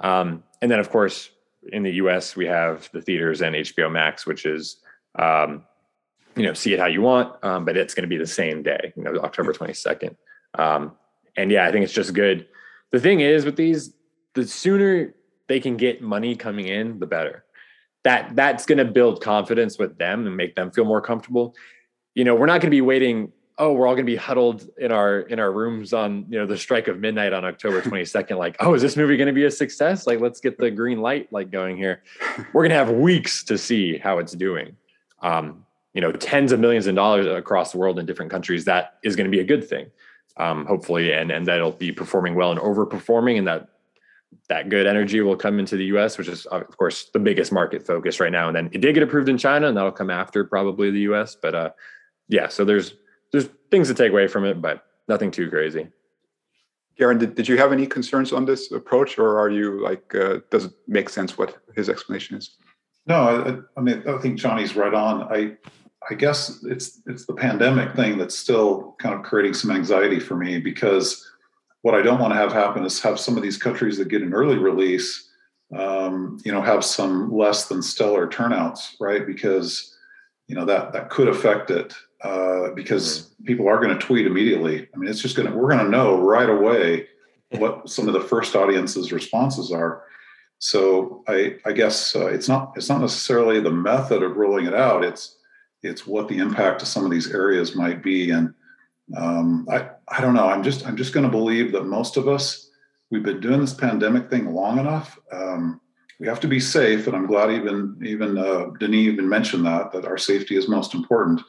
E: Um, and then, of course, in the U.S., we have the theaters and HBO Max, which is um, you know see it how you want, um, but it's going to be the same day, you know, October twenty second. Um, and yeah, I think it's just good. The thing is with these, the sooner they can get money coming in, the better. That that's going to build confidence with them and make them feel more comfortable. You know, we're not going to be waiting oh we're all going to be huddled in our in our rooms on you know the strike of midnight on october 22nd like oh is this movie going to be a success like let's get the green light like going here we're going to have weeks to see how it's doing um, you know tens of millions of dollars across the world in different countries that is going to be a good thing um, hopefully and and that'll be performing well and overperforming and that that good energy will come into the US, which is of course the biggest market focus right now. And then it did get approved in China, and that'll come after probably the US. But uh, yeah, so there's there's things to take away from it, but nothing too crazy.
B: Garen, did, did you have any concerns on this approach, or are you like, uh, does it make sense what his explanation is?
D: No, I, I, mean, I think Johnny's right on. I, I guess it's it's the pandemic thing that's still kind of creating some anxiety for me because what I don't want to have happen is have some of these countries that get an early release, um, you know, have some less than stellar turnouts, right? Because you know that that could affect it uh, because mm-hmm. people are going to tweet immediately. I mean, it's just going to we're going to know right away what some of the first audience's responses are. So I I guess uh, it's not it's not necessarily the method of rolling it out. It's it's what the impact of some of these areas might be. And um, I I don't know. I'm just I'm just going to believe that most of us we've been doing this pandemic thing long enough. Um, we have to be safe, and I'm glad even even uh, Denis even mentioned that that our safety is most important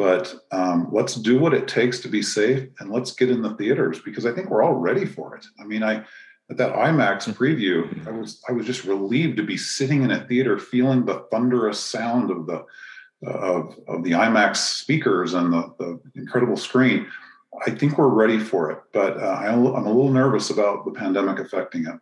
D: but um, let's do what it takes to be safe and let's get in the theaters because I think we're all ready for it. I mean, I at that IMAX mm-hmm. preview, I was I was just relieved to be sitting in a theater, feeling the thunderous sound of the of of the IMAX speakers and the, the incredible screen. I think we're ready for it, but uh, I'm a little nervous about the pandemic affecting it.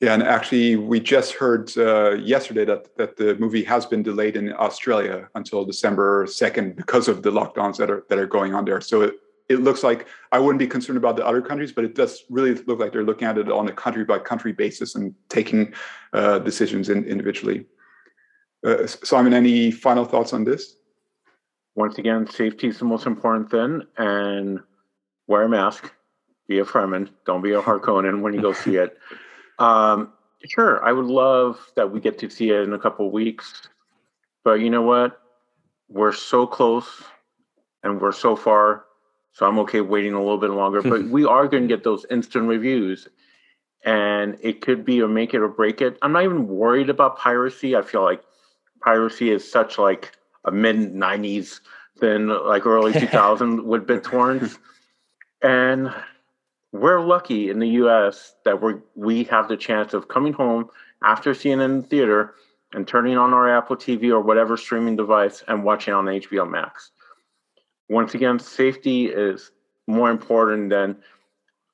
B: Yeah, and actually, we just heard uh, yesterday that that the movie has been delayed in Australia until December second because of the lockdowns that are that are going on there. So it, it looks like I wouldn't be concerned about the other countries, but it does really look like they're looking at it on a country by country basis and taking uh, decisions in, individually. Uh, Simon, any final thoughts on this?
C: Once again, safety is the most important thing, and wear a mask. Be a Fremen. Don't be a Harkonnen when you go see it. Um, sure, I would love that we get to see it in a couple weeks, but you know what? We're so close, and we're so far, so I'm okay waiting a little bit longer. but we are going to get those instant reviews, and it could be or make it or break it. I'm not even worried about piracy. I feel like piracy is such like a mid '90s than like early 2000 with BitTorrents, and we're lucky in the US that we we have the chance of coming home after seeing it in the theater and turning on our Apple TV or whatever streaming device and watching on HBO Max. once again, safety is more important than,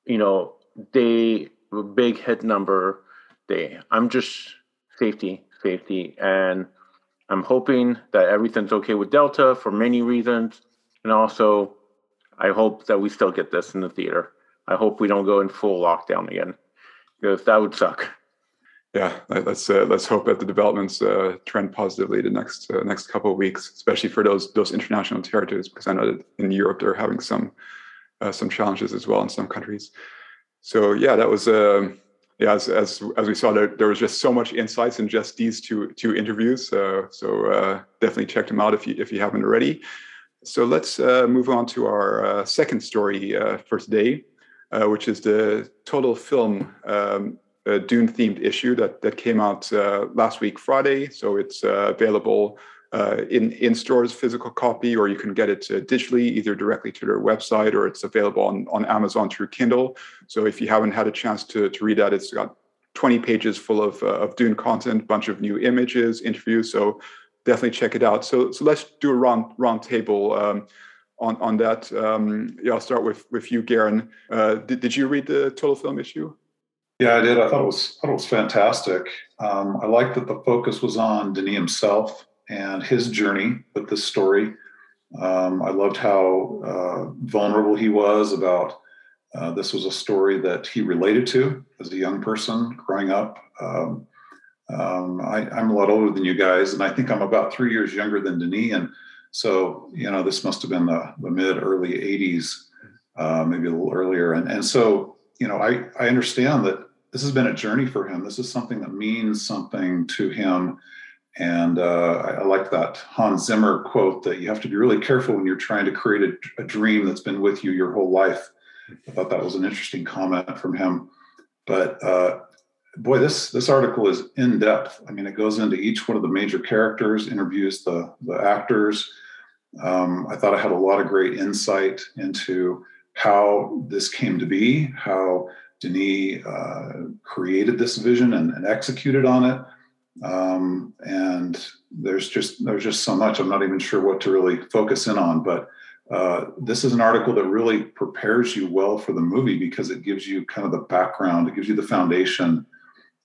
C: you know, day big hit number day. I'm just safety, safety, and I'm hoping that everything's okay with Delta for many reasons, and also I hope that we still get this in the theater. I hope we don't go in full lockdown again, because that would suck.
B: Yeah, let's uh, let's hope that the developments uh, trend positively the next uh, next couple of weeks, especially for those those international territories, because I know that in Europe they're having some uh, some challenges as well in some countries. So yeah, that was um, yeah as, as as we saw there there was just so much insights in just these two two interviews. Uh, so uh, definitely check them out if you if you haven't already. So let's move on to our second story for today, which is the total film. Um, Dune themed issue that that came out uh, last week Friday. So it's uh, available uh, in in stores, physical copy, or you can get it uh, digitally, either directly to their website or it's available on on Amazon through Kindle. So if you haven't had a chance to to read that, it's got 20 pages full of uh, of Dune content, bunch of new images, interviews. So definitely check it out. So so let's do a round round table. Um, on, on that, um, yeah, I'll start with with you, Garen. Uh, did, did you read the total film issue?
D: Yeah, I did. I thought it was thought it was fantastic. Um, I liked that the focus was on Denis himself and his journey with this story. Um, I loved how uh, vulnerable he was about uh, this was a story that he related to as a young person growing up. Um, um I, am a lot older than you guys, and I think I'm about three years younger than Denis. And so, you know, this must have been the, the mid early 80s, uh, maybe a little earlier. And, and so you know, I, I understand that this has been a journey for him. This is something that means something to him. And uh, I, like that Hans Zimmer quote that you have to be really careful when you're trying to create a, a, dream that's been with you your whole life. I thought that was an interesting comment from him. But uh, boy, this this article is in depth. I mean, it goes into each one of the major characters, interviews the the actors. Um, I thought I had a lot of great insight into how this came to be, how Denis uh, created this vision and, and executed on it. Um, and there's just there's just so much. I'm not even sure what to really focus in on, but uh, this is an article that really prepares you well for the movie because it gives you kind of the background, it gives you the foundation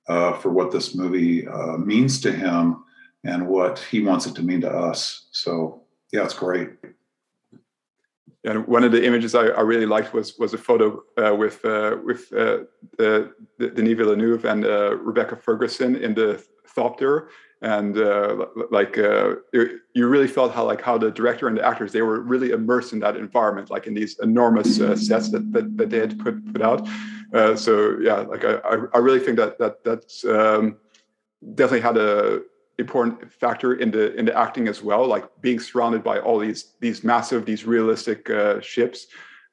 D: uh, for what this movie uh, means to him and what he wants it to mean to us. So yeah, it's great
B: and one of the images I, I really liked was was a photo uh, with uh, with uh, the, Denis Villeneuve and uh, Rebecca Ferguson in the And uh, like uh, you really felt how like how the director and the actors they were really immersed in that environment, like in these enormous sets that, that, that they had put put out. so yeah, like I I really think that that that's um, definitely had a important factor in the in the acting as well like being surrounded by all these these massive these realistic uh, ships.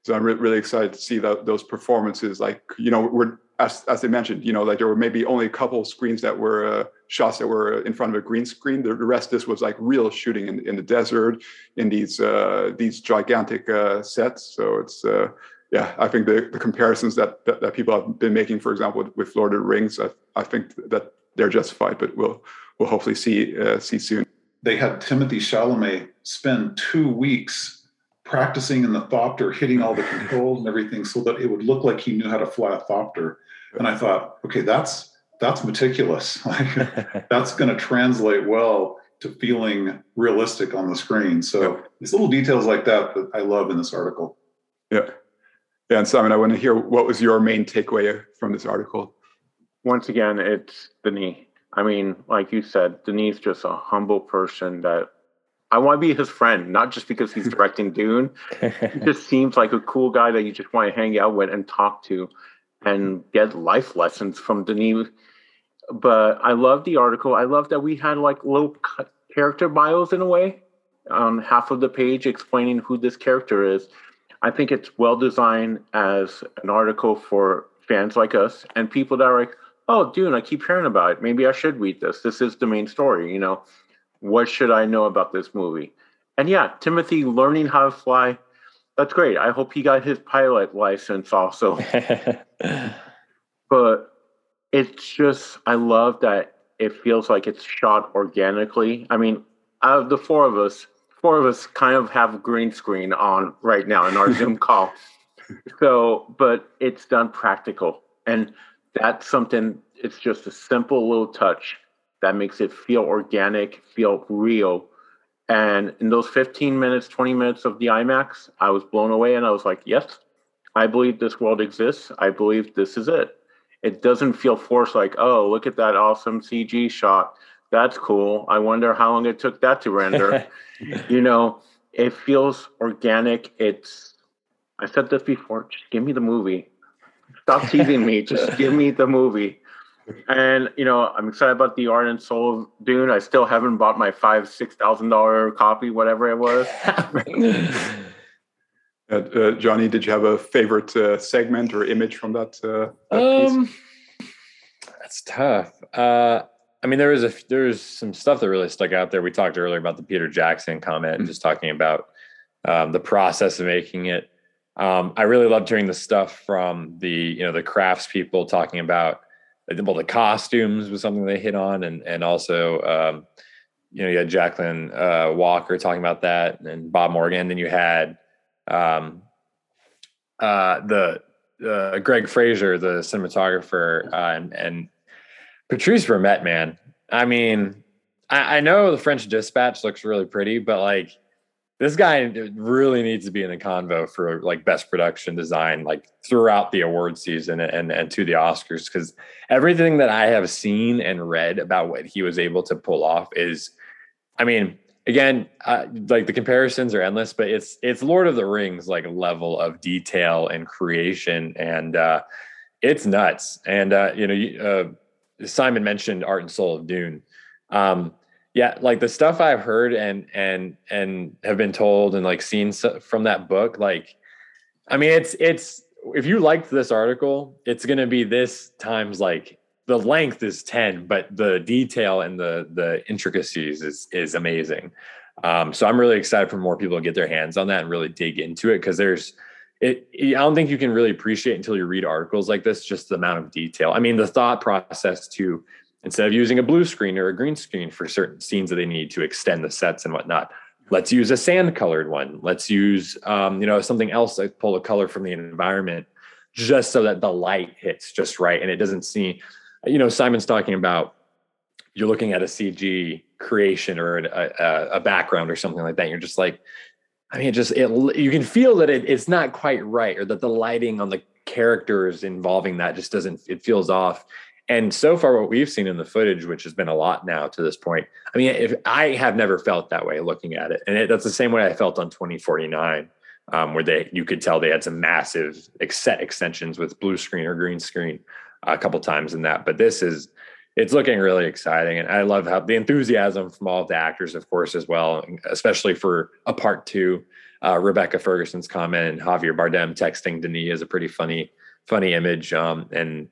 B: So i'm re- really excited to see that, those performances. Like you know we're as as I mentioned you know like there were maybe only a couple screens that were uh, shots that were in front of a green screen the, the rest this was like real shooting in, in the desert in these uh, these gigantic uh, sets so it's uh, yeah, I think the, the comparisons that, that, that people have been making, for example, with, with Lord of the Rings, I, I think that they're justified. But we'll we'll hopefully see uh, see soon.
D: They had Timothée Chalamet spend two weeks practicing in the thopter, hitting all the controls and everything, so that it would look like he knew how to fly a thopter. And I thought, okay, that's that's meticulous. Like that's going to translate well to feeling realistic on the screen. So it's little details like that that I love in this article.
B: Yeah. Yeah, and Simon, I want to hear what was your main takeaway from this article?
C: Once again, it's Denis. I mean, like you said, Denis just a humble person that I want to be his friend, not just because he's directing Dune. he just seems like a cool guy that you just want to hang out with and talk to and get life lessons from Denis. But I love the article. I love that we had like little character bios in a way on half of the page explaining who this character is. I think it's well designed as an article for fans like us and people that are like, oh, Dune, I keep hearing about it. Maybe I should read this. This is the main story, you know. What should I know about this movie? And yeah, Timothée learning how to fly, that's great. I hope he got his pilot license also. but it's just, I love that it feels like it's shot organically. I mean, out of the four of us, four of us kind of have green screen on right now in our Zoom call. So, but it's done practical. And that's something, it's just a simple little touch that makes it feel organic, feel real. And in those 15 minutes, 20 minutes of the IMAX, I was blown away and I was like, yes, I believe this world exists. I believe this is it. It doesn't feel forced like, oh, look at that awesome CG shot. That's cool. I wonder how long it took that to render. you know, it feels organic. It's, I said this before, just give me the movie. Stop teasing me. Just give me the movie. And you know, I'm excited about the art and soul of Dune. I still haven't bought my five, six thousand dollar copy, whatever it was.
B: uh, uh, Johnny, did you have a favorite uh, segment or image from that? Uh, that
E: um, that's tough. Uh, I mean, there was a there's some stuff that really stuck out there. We talked earlier about the Peter Jackson comment, mm-hmm. just talking about um, the process of making it. Um, I really loved hearing the stuff from the you know the crafts people talking about well the costumes was something they hit on, and and also um, you know you had Jacqueline uh, Walker talking about that, and Bob Morgan. Then you had um, uh, the uh, Greig Fraser, the cinematographer, uh, and, and Patrice Vermette, man. I mean, I, I know the French Dispatch looks really pretty, but like this guy really needs to be in the convo for like best production design like throughout the award season and and to the oscars because everything that i have seen and read about what he was able to pull off is i mean again uh, like the comparisons are endless but it's it's lord of the rings like level of detail and creation and uh it's nuts. And uh you know uh simon mentioned art and soul of dune. Um yeah like the stuff i've heard and and and have been told and like seen from that book like i mean it's it's if you liked this article it's going to be this times like the length is 10 but the detail and the the intricacies is is amazing. Um, so i'm really excited for more people to get their hands on that and really dig into it because there's it i don't think you can really appreciate until you read articles like this just the amount of detail. I mean the thought process to instead of using a blue screen or a green screen for certain scenes that they need to extend the sets and whatnot let's use a sand colored one. Let's use um, you know something else like pull a color from the environment just so that the light hits just right and it doesn't seem you know simon's talking about you're looking at a cg creation or a, a, a background or something like that. You're just like i mean it just it you can feel that it, it's not quite right or that the lighting on the characters involving that just doesn't it feels off and so far, what we've seen in the footage, which has been a lot now to this point, I mean, if I have never felt that way looking at it, and it, that's the same way I felt on 2049, um, where they you could tell they had some massive set extensions with blue screen or green screen a couple times in that. But this is it's looking really exciting, and I love how the enthusiasm from all the actors, of course, as well, especially for a part two. Uh, Rebecca Ferguson's comment and Javier Bardem texting Denis is a pretty funny, funny image. Um, and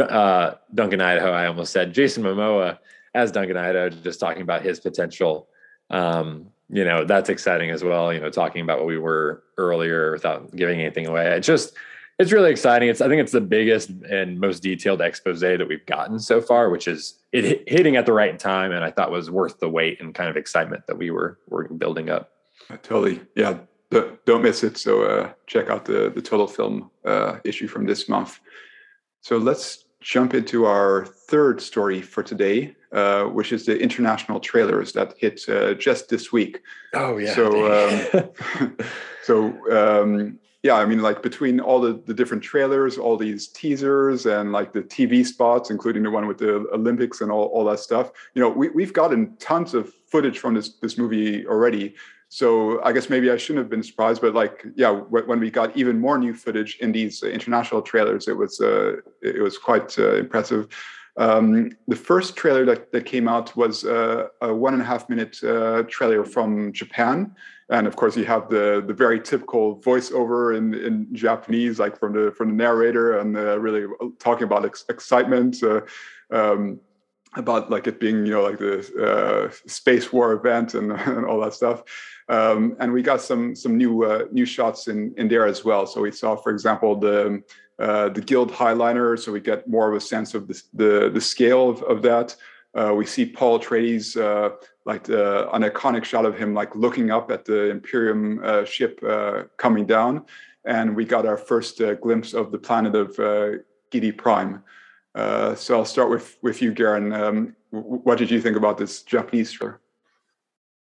E: uh, Duncan Idaho, I almost said Jason Momoa as Duncan Idaho, just talking about his potential. Um, you know, that's exciting as well. You know, talking about what we were earlier without giving anything away. It's just, it's really exciting. It's, I think it's the biggest and most detailed expose that we've gotten so far, which is it hitting at the right time. And I thought was worth the wait and kind of excitement that we were, were building up.
B: Totally. Yeah. Don't miss it. So uh, check out the, the total film uh, issue from this month. So let's jump into our third story for today, uh, which is the international trailers that hit uh, just this week.
E: Oh yeah.
B: So um, so um, yeah, I mean, like between all the, the different trailers, all these teasers, and like the TV spots, including the one with the Olympics and all, all that stuff, you know, we, we've gotten tons of footage from this this movie already. So I guess maybe I shouldn't have been surprised, but like, yeah, when we got even more new footage in these international trailers, it was uh, it was quite uh, impressive. Um, the first trailer that, that came out was uh, a one and a half minute uh, trailer from Japan, and of course you have the the very typical voiceover in, in Japanese, like from the from the narrator, and uh, really talking about ex- excitement. Uh, um, about like it being you know like the uh, space war event and, and all that stuff um, and we got some some new uh, new shots in in there as well so we saw for example the uh, the guild highliner so we get more of a sense of the the, the scale of, of that uh, we see paul atreides uh, like the, an iconic shot of him like looking up at the Imperium uh, ship uh, coming down, and we got our first uh, glimpse of the planet of uh, Prime. Uh, so I'll start with with you, Garen. Um, what did you think about this Japanese trailer?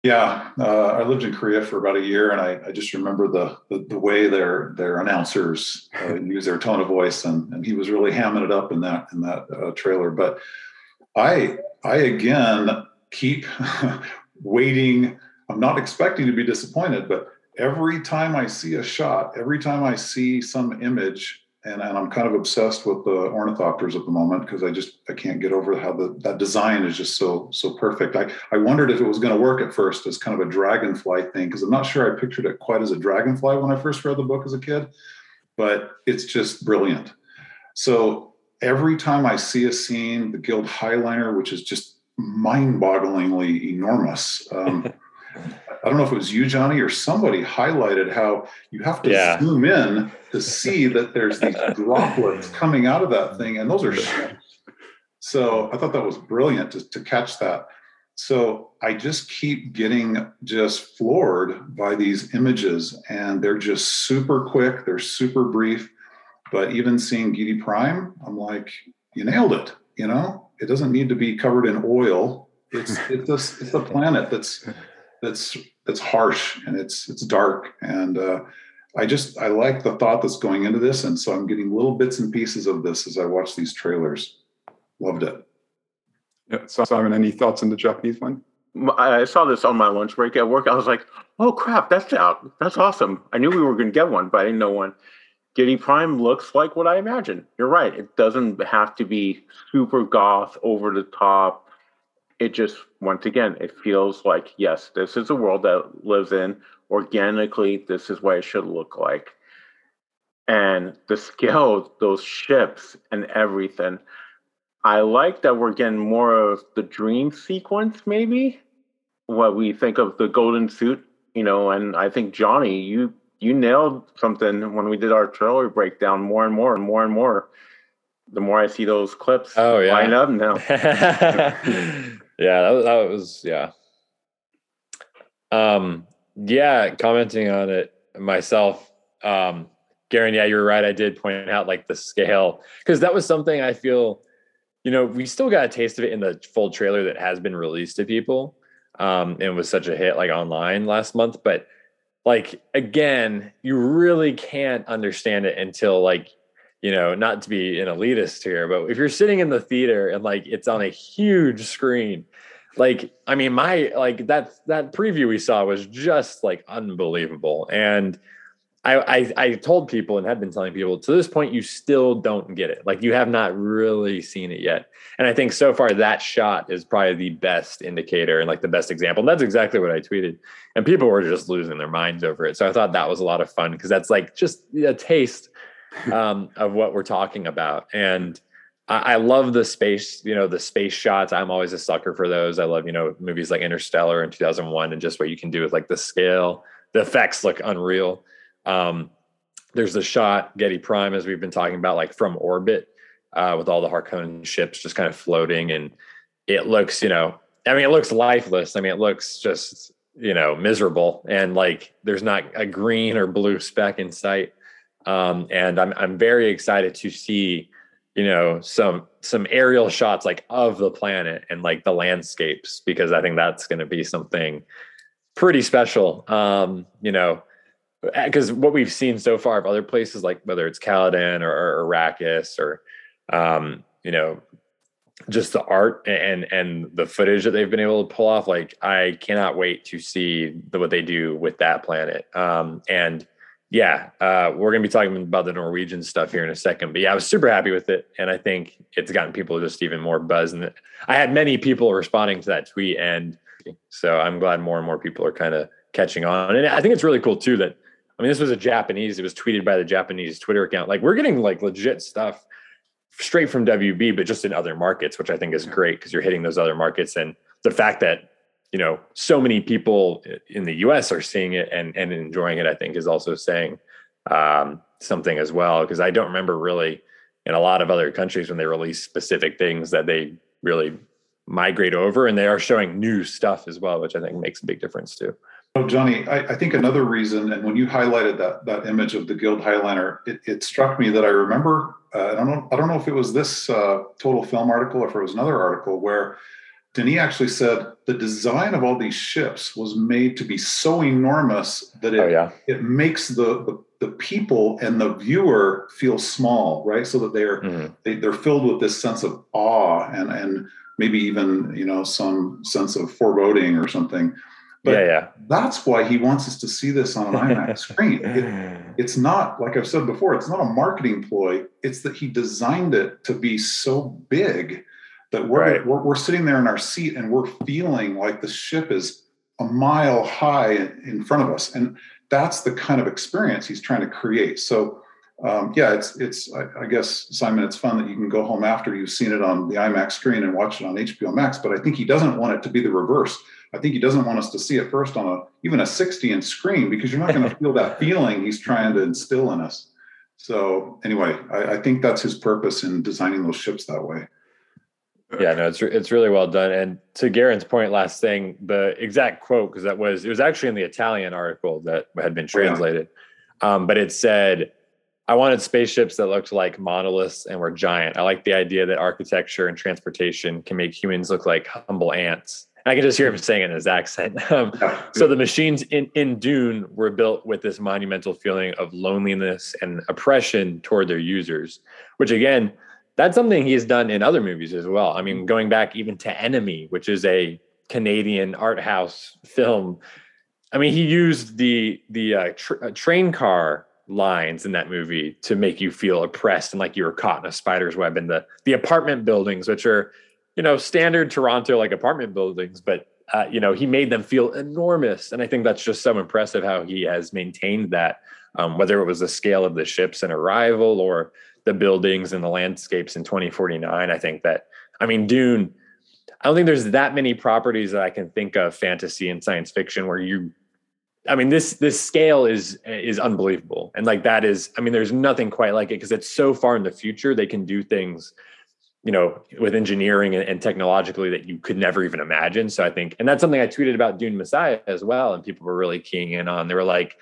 D: Yeah, uh, I lived in Korea for about a year, and I, I just remember the, the, the way their their announcers uh, use their tone of voice, and, and he was really hamming it up in that in that uh, trailer. But I I again keep waiting. I'm not expecting to be disappointed, but every time I see a shot, every time I see some image and, and I'm kind of obsessed with the ornithopters at the moment because I just I can't get over how the that design is just so so perfect. I I wondered if it was going to work at first as kind of a dragonfly thing because I'm not sure I pictured it quite as a dragonfly when I first read the book as a kid, but it's just brilliant. So every time I see a scene, the Guild Highliner, which is just mind-bogglingly enormous. Um, I don't know if it was you, Johnny, or somebody highlighted how you have to yeah. zoom in to see that there's these droplets coming out of that thing, and those are ships. So I thought that was brilliant to, to catch that. So I just keep getting just floored by these images, and they're just super quick, they're super brief. But even seeing Giedi Prime, I'm like, you nailed it. You know, it doesn't need to be covered in oil. It's it's a, it's a planet that's that's that's harsh and it's it's dark and uh, I just I like the thought that's going into this, and so I'm getting little bits and pieces of this as I watch these trailers. Loved it.
B: Yeah, Simon, any thoughts on the Japanese one?
C: I saw this on my lunch break at work. I was like, "Oh crap, that's out! That's awesome!" I knew we were going to get one, but I didn't know one. Giedi Prime looks like what I imagined. You're right; it doesn't have to be super goth, over the top it just once again it feels like yes this is a world that lives in organically this is what it should look like. And the scale those ships and everything. I like that we're getting more of the dream sequence maybe. What we think of the golden suit you know and i think johnny you you nailed something when we did our trailer breakdown more and more and more and more. The more i see those clips
E: oh yeah.
C: line up now.
E: Yeah, that, that was yeah. Um, yeah, commenting on it myself. Um, Garen, yeah, you're right. I did point out like the scale because that was something I feel, you know, we still got a taste of it in the full trailer that has been released to people. Um, and was such a hit like online last month. But like again, you really can't understand it until like you know, not to be an elitist here, but if you're sitting in the theater and like it's on a huge screen, like I mean, my like that that preview we saw was just like unbelievable. And I, I I told people and had been telling people to this point, you still don't get it. Like you have not really seen it yet. And I think so far that shot is probably the best indicator and like the best example. And that's exactly what I tweeted. And people were just losing their minds over it. So I thought that was a lot of fun because that's like just a taste um, of what we're talking about. And I, love the space, you know, the space shots. I'm always a sucker for those. I love, you know, movies like Interstellar in 2001 and just what you can do with like the scale. The effects look unreal. Um, there's the shot Giedi Prime, as we've been talking about, like from orbit uh, with all the Harkonnen ships just kind of floating. And it looks, you know, I mean, it looks lifeless. I mean, it looks just, you know, miserable. And like there's not a green or blue speck in sight. Um, and I'm I'm very excited to see, you know, some some aerial shots like of the planet and like the landscapes because I think that's going to be something pretty special. Um, you know, because what we've seen so far of other places, like whether it's Caladan or, or Arrakis or, um, you know, just the art and and the footage that they've been able to pull off, like I cannot wait to see the, what they do with that planet. Um, and yeah, uh, we're going to be talking about the Norwegian stuff here in a second. But yeah, I was super happy with it, and I think it's gotten people just even more buzz. And I had many people responding to that tweet, and so I'm glad more and more people are kind of catching on. And I think it's really cool too that I mean, this was a Japanese. It was tweeted by the Japanese Twitter account. Like we're getting like legit stuff straight from WB, but just in other markets, which I think is great because you're hitting those other markets. And the fact that you know so many people in the us are seeing it and and enjoying it i think is also saying um, something as well because i don't remember really in a lot of other countries when they release specific things that they really migrate over and they are showing new stuff as well which i think makes a big difference too
D: Oh, Johnny, I, I, think another reason, and when you highlighted that that image of the Guild Highliner, it, it struck me that I remember. Uh, I don't know. I don't know if it was this uh, Total Film article or if it was another article where Denis actually said the design of all these ships was made to be so enormous that it oh, yeah. it makes the, the, the people and the viewer feel small, right? So that they're mm-hmm. they, they're filled with this sense of awe and and maybe even you know some sense of foreboding or something. But yeah, yeah. that's why he wants us to see this on an IMAX screen. It, it's not, like I've said before, it's not a marketing ploy. It's that he designed it to be so big that we're, right. we're, we're sitting there in our seat and we're feeling like the ship is a mile high in front of us. And that's the kind of experience he's trying to create. So um, yeah, it's it's I, I, guess Simon, it's fun that you can go home after you've seen it on the IMAX screen and watch it on HBO Max. But I think he doesn't want it to be the reverse. I think he doesn't want us to see it first on a even a 60 inch screen because you're not going to feel that feeling he's trying to instill in us. So anyway, I, I, think that's his purpose in designing those ships that way.
E: Yeah, no, it's it's really well done. And to Garen's point, last thing, the exact quote because that was it was actually in the Italian article that had been translated, oh, yeah. um, but it said. I wanted spaceships that looked like monoliths and were giant. I like the idea that architecture and transportation can make humans look like humble ants I can just hear him saying it in his accent. Um, so the machines in, in Dune were built with this monumental feeling of loneliness and oppression toward their users, which again, that's something he's done in other movies as well. I mean, going back even to Enemy, which is a Canadian art house film. I mean, he used the the uh, tr- uh, train car lines in that movie to make you feel oppressed and like you were caught in a spider's web. And the the apartment buildings, which are you know, standard Toronto like apartment buildings, but uh, you know, he made them feel enormous. And I think that's just so impressive how he has maintained that, um, whether it was the scale of the ships and arrival or the buildings and the landscapes in 2049. I think that, I mean, Dune, I don't think there's that many properties that I can think of fantasy and science fiction where you I mean this this scale is is unbelievable. And like that is I mean there's nothing quite like it because it's so far in the future they can do things you know, with engineering and, and, technologically that you could never even imagine. So I think, and that's something I tweeted about Dune Messiah as well. And people were really keying in on, they were like,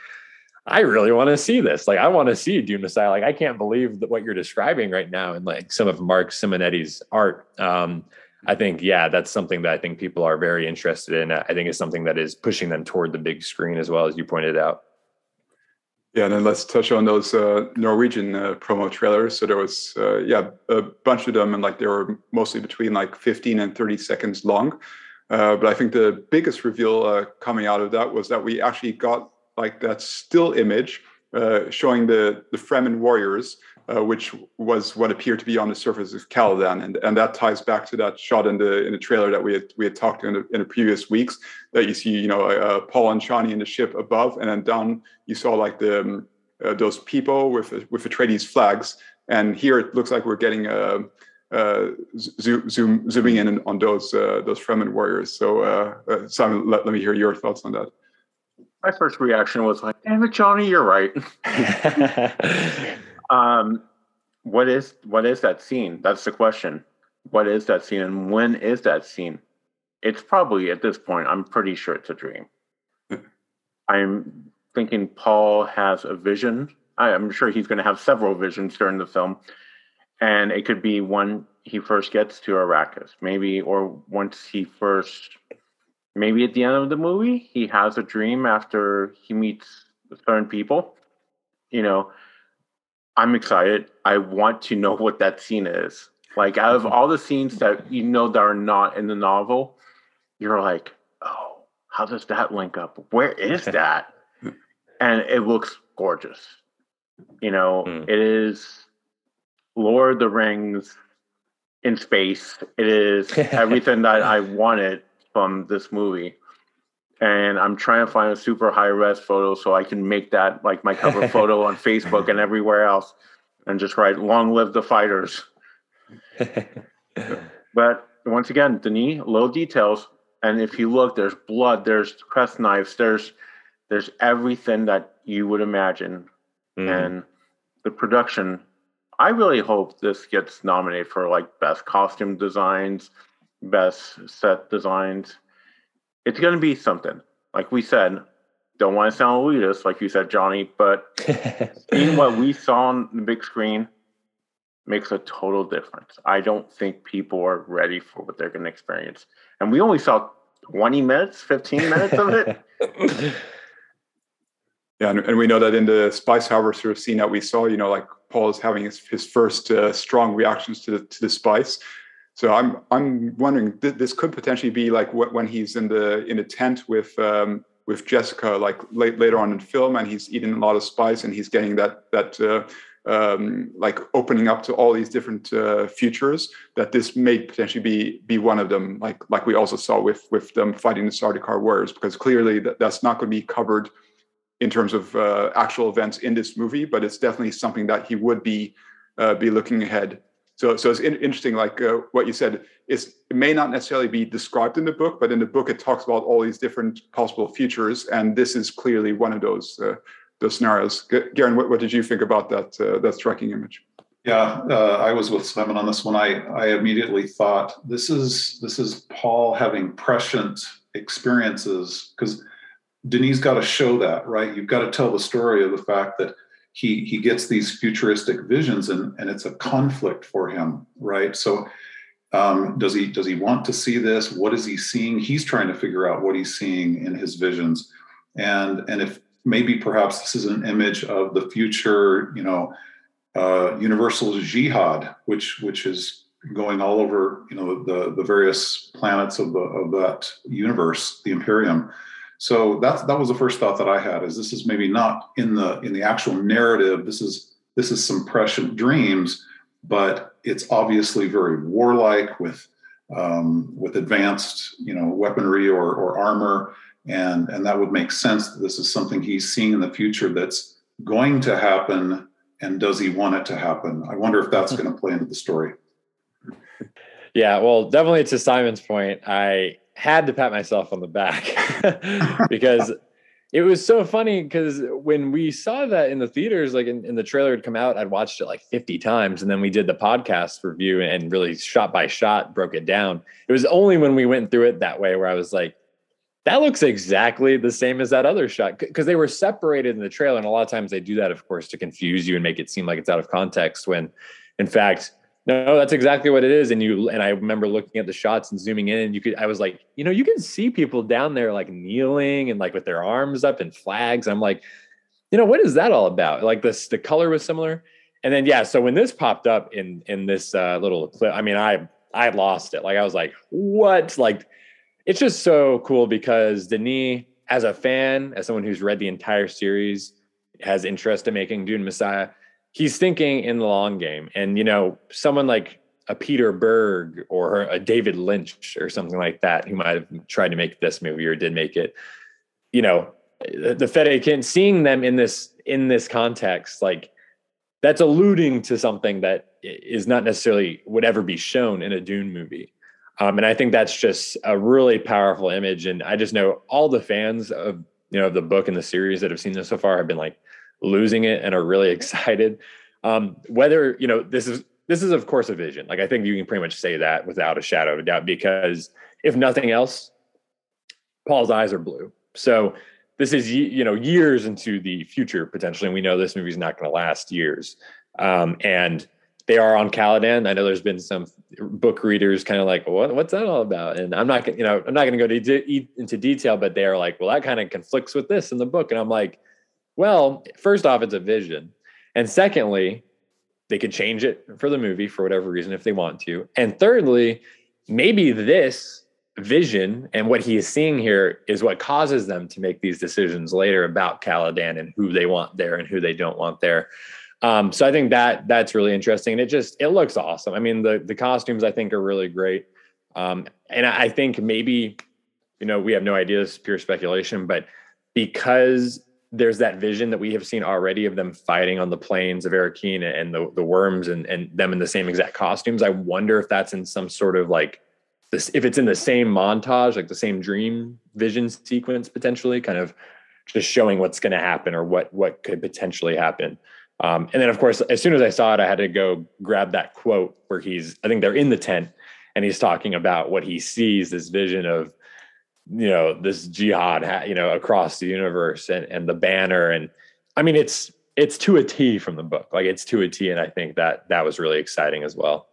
E: I really want to see this. Like, I want to see Dune Messiah. Like, I can't believe that what you're describing right now and like some of Marc Simonetti's art. Um, I think, yeah, that's something that I think people are very interested in. I think is something that is pushing them toward the big screen as well, as you pointed out.
B: Yeah, and then let's touch on those uh, Norwegian uh, promo trailers. So there was, uh, yeah, a bunch of them, and like they were mostly between like 15 and 30 seconds long. Uh, but I think the biggest reveal uh, coming out of that was that we actually got like that still image uh, showing the the Fremen warriors uh, which was what appeared to be on the surface of Caladan, and and that ties back to that shot in the in the trailer that we had we had talked in the, in the previous weeks that you see you know uh, Paul and Chani in the ship above, and then down you saw like the um, uh, those people with with Atreides flags, and here it looks like we're getting a. Uh, uh, zoom, zoom, zooming in on those uh, those Fremen warriors. So, uh, uh, Simon, let, let me hear your thoughts on that.
C: My first reaction was like, "Damn it, Johnny, you're right." Um, what is what is that scene? That's the question. What is that scene, and when is that scene? It's probably at this point. I'm pretty sure it's a dream. I'm thinking Paul has a vision. I'm sure he's going to have several visions during the film, and it could be when he first gets to Arrakis, maybe, or once he first, maybe at the end of the movie, he has a dream after he meets certain people. You know, I'm excited. I want to know what that scene is. Like out of all the scenes that you know that are not in the novel, you're like, oh, how does that link up? Where is that? and it looks gorgeous. You know, mm. it is Lord of the Rings in space. It is everything that I wanted from this movie and I'm trying to find a super high res photo so I can make that like my cover photo on Facebook and everywhere else, and just write "Long live the fighters." but once again, Denis, low details, and if you look, there's blood, there's crysknives, there's there's everything that you would imagine, mm. and the production. I really hope this gets nominated for like best costume designs, best set designs. It's going to be something. Like we said, don't want to sound elitist, like you said, Johnny, but seeing what we saw on the big screen makes a total difference. I don't think people are ready for what they're going to experience. And we only saw 20 minutes, 15 minutes of it.
B: yeah, and, and, we know that in the Spice Harvester scene that we saw, you know, like Paul is having his, his first uh, strong reactions to the, to the spice. So I'm I'm wondering th- this could potentially be like when he's in the in the tent with um, with Jessica, like late, later on in film, and he's eating a lot of spice and he's getting that that uh, um, like opening up to all these different uh, futures. That this may potentially be be one of them, like like we also saw with with them fighting the Sardaukar warriors, because clearly that, that's not going to be covered in terms of uh, actual events in this movie, but it's definitely something that he would be uh, be looking ahead so, so it's in, interesting, like uh, what you said. Is it may not necessarily be described in the book, but in the book it talks about all these different possible futures, and this is clearly one of those uh, those scenarios. Garen, what, what, did you think about that uh, that striking image?
D: Yeah, uh, I was with Simon on this one. I I immediately thought this is this is Paul having prescient experiences because Denis got to show that right. You've got to tell the story of the fact that he he gets these futuristic visions and and it's a conflict for him right? So um, does he does he want to see this? What is he seeing? He's trying to figure out what he's seeing in his visions. And and if maybe perhaps this is an image of the future you know uh, universal jihad which which is going all over you know the the various planets of the of that universe the imperium so that's that was the first thought that I had is this is maybe not in the in the actual narrative. This is this is some prescient dreams, but it's obviously very warlike with um, with advanced you know weaponry or, or armor, and and that would make sense that this is something he's seeing in the future that's going to happen. And does he want it to happen? I wonder if that's going to play into the story.
E: Yeah, well, definitely to Simon's point, I had to pat myself on the back because it was so funny because when we saw that in the theaters, like in, in, the trailer had come out, I'd watched it like 50 times. And then we did the podcast review and really shot by shot broke it down. It was only when we went through it that way where I was like, that looks exactly the same as that other shot because they were separated in the trailer. And a lot of times they do that, of course, to confuse you and make it seem like it's out of context when in fact no, that's exactly what it is. And you and I remember looking at the shots and zooming in, and you could I was like, you know, you can see people down there like kneeling and like with their arms up and flags. I'm like, you know, what is that all about? Like this, the color was similar. And then yeah, so when this popped up in in this uh, little clip, I mean, I I lost it. Like I was like, what? Like it's just so cool because Denis, as a fan, as someone who's read the entire series, has interest in making Dune Messiah he's thinking in the long game. And, you know, someone like a Peter Berg or a David Lynch or something like that, who might have tried to make this movie or did make it, you know, the Fedaykin, seeing them in this in this context, like that's alluding to something that is not necessarily would ever be shown in a Dune movie. Um, and I think that's just a really powerful image. And I just know all the fans of you know of the book and the series that have seen this so far have been like, losing it and are really excited. Um, whether you know this is this is of course a vision. Like I think you can pretty much say that without a shadow of a doubt because if nothing else, Paul's eyes are blue. So this is you know years into the future potentially, and we know this movie's not going to last years. Um, and they are on Caladan. I know there's been some book readers kind of like, what, what's that all about? And I'm not, you know, I'm not going to go de- into detail, but they are like, well, that kind of conflicts with this in the book. And I'm like, well, first off, it's a vision. And secondly, they could change it for the movie for whatever reason if they want to. And thirdly, maybe this vision and what he is seeing here is what causes them to make these decisions later about Caladan and who they want there and who they don't want there. Um, so I think that that's really interesting. And it just it looks awesome. I mean, the the costumes I think are really great. Um, and I think maybe, you know, we have no idea, this is pure speculation, but because there's that vision that we have seen already of them fighting on the plains of Arrakeen and the, the worms and, and them in the same exact costumes. I wonder if that's in some sort of like this, if it's in the same montage, like the same dream vision sequence, potentially kind of just showing what's going to happen or what, what could potentially happen. Um, and then of course, as soon as I saw it, I had to go grab that quote where he's, I think they're in the tent and he's talking about what he sees this vision of you know this jihad you know across the universe and and the banner and i mean it's it's to a t from the book like it's to a t and i think that that was really exciting as well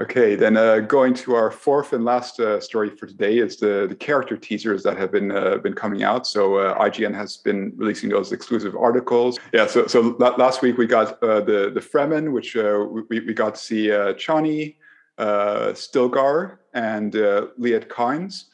B: Okay, then uh, going to our fourth and last uh, story for today is the, the character teasers that have been uh, been coming out. So uh, IGN has been releasing those exclusive articles. Yeah, so so last week we got uh, the the Fremen, which uh, we we got to see Chani, Stilgar, and uh, Liet Kynes,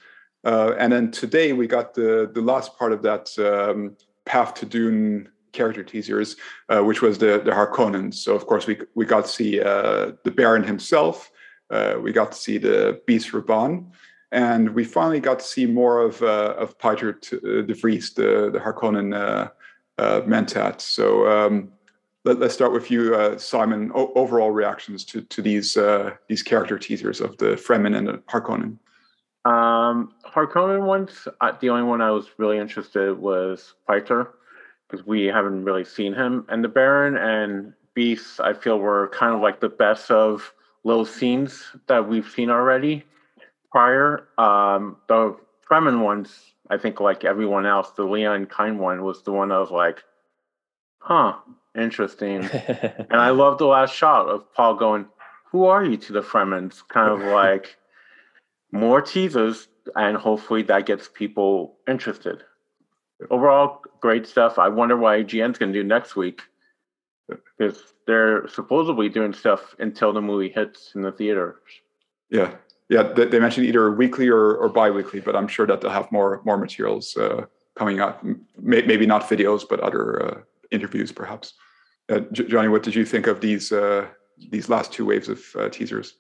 B: and then today we got the the last part of that um, Path to Dune character teasers, uh, which was the the Harkonnens. So of course we we got to see uh, the Baron himself, uh, we got to see the Beast Rabban, and we finally got to see more of uh, of Piter uh, de Vries, the the Harkonnen uh, uh, Mentat. So um, let, us start with you, uh, Simon. O- overall reactions to to these these character teasers of the Fremen and the Harkonnen.
C: Um, Harkonnen ones. the only one I was really interested was Piter because we haven't really seen him, and the Baron and Beast. I feel were kind of like the best of little scenes that we've seen already prior. Um, the Fremen ones, I think, like everyone else, the Liet Kynes one was the one I was like, huh, interesting. and I love the last shot of Paul going, Who are you to the Fremens? Kind of like more teasers, and hopefully that gets people interested. Overall, great stuff. I wonder why IGN's going to do next week because they're supposedly doing stuff until the movie hits in the theaters.
B: Yeah, yeah. They mentioned either weekly or, or bi-weekly, but I'm sure that they'll have more more materials uh, coming out. Maybe not videos, but other uh, interviews, perhaps. Uh, Johnny, what did you think of these uh, these last two waves of uh, teasers?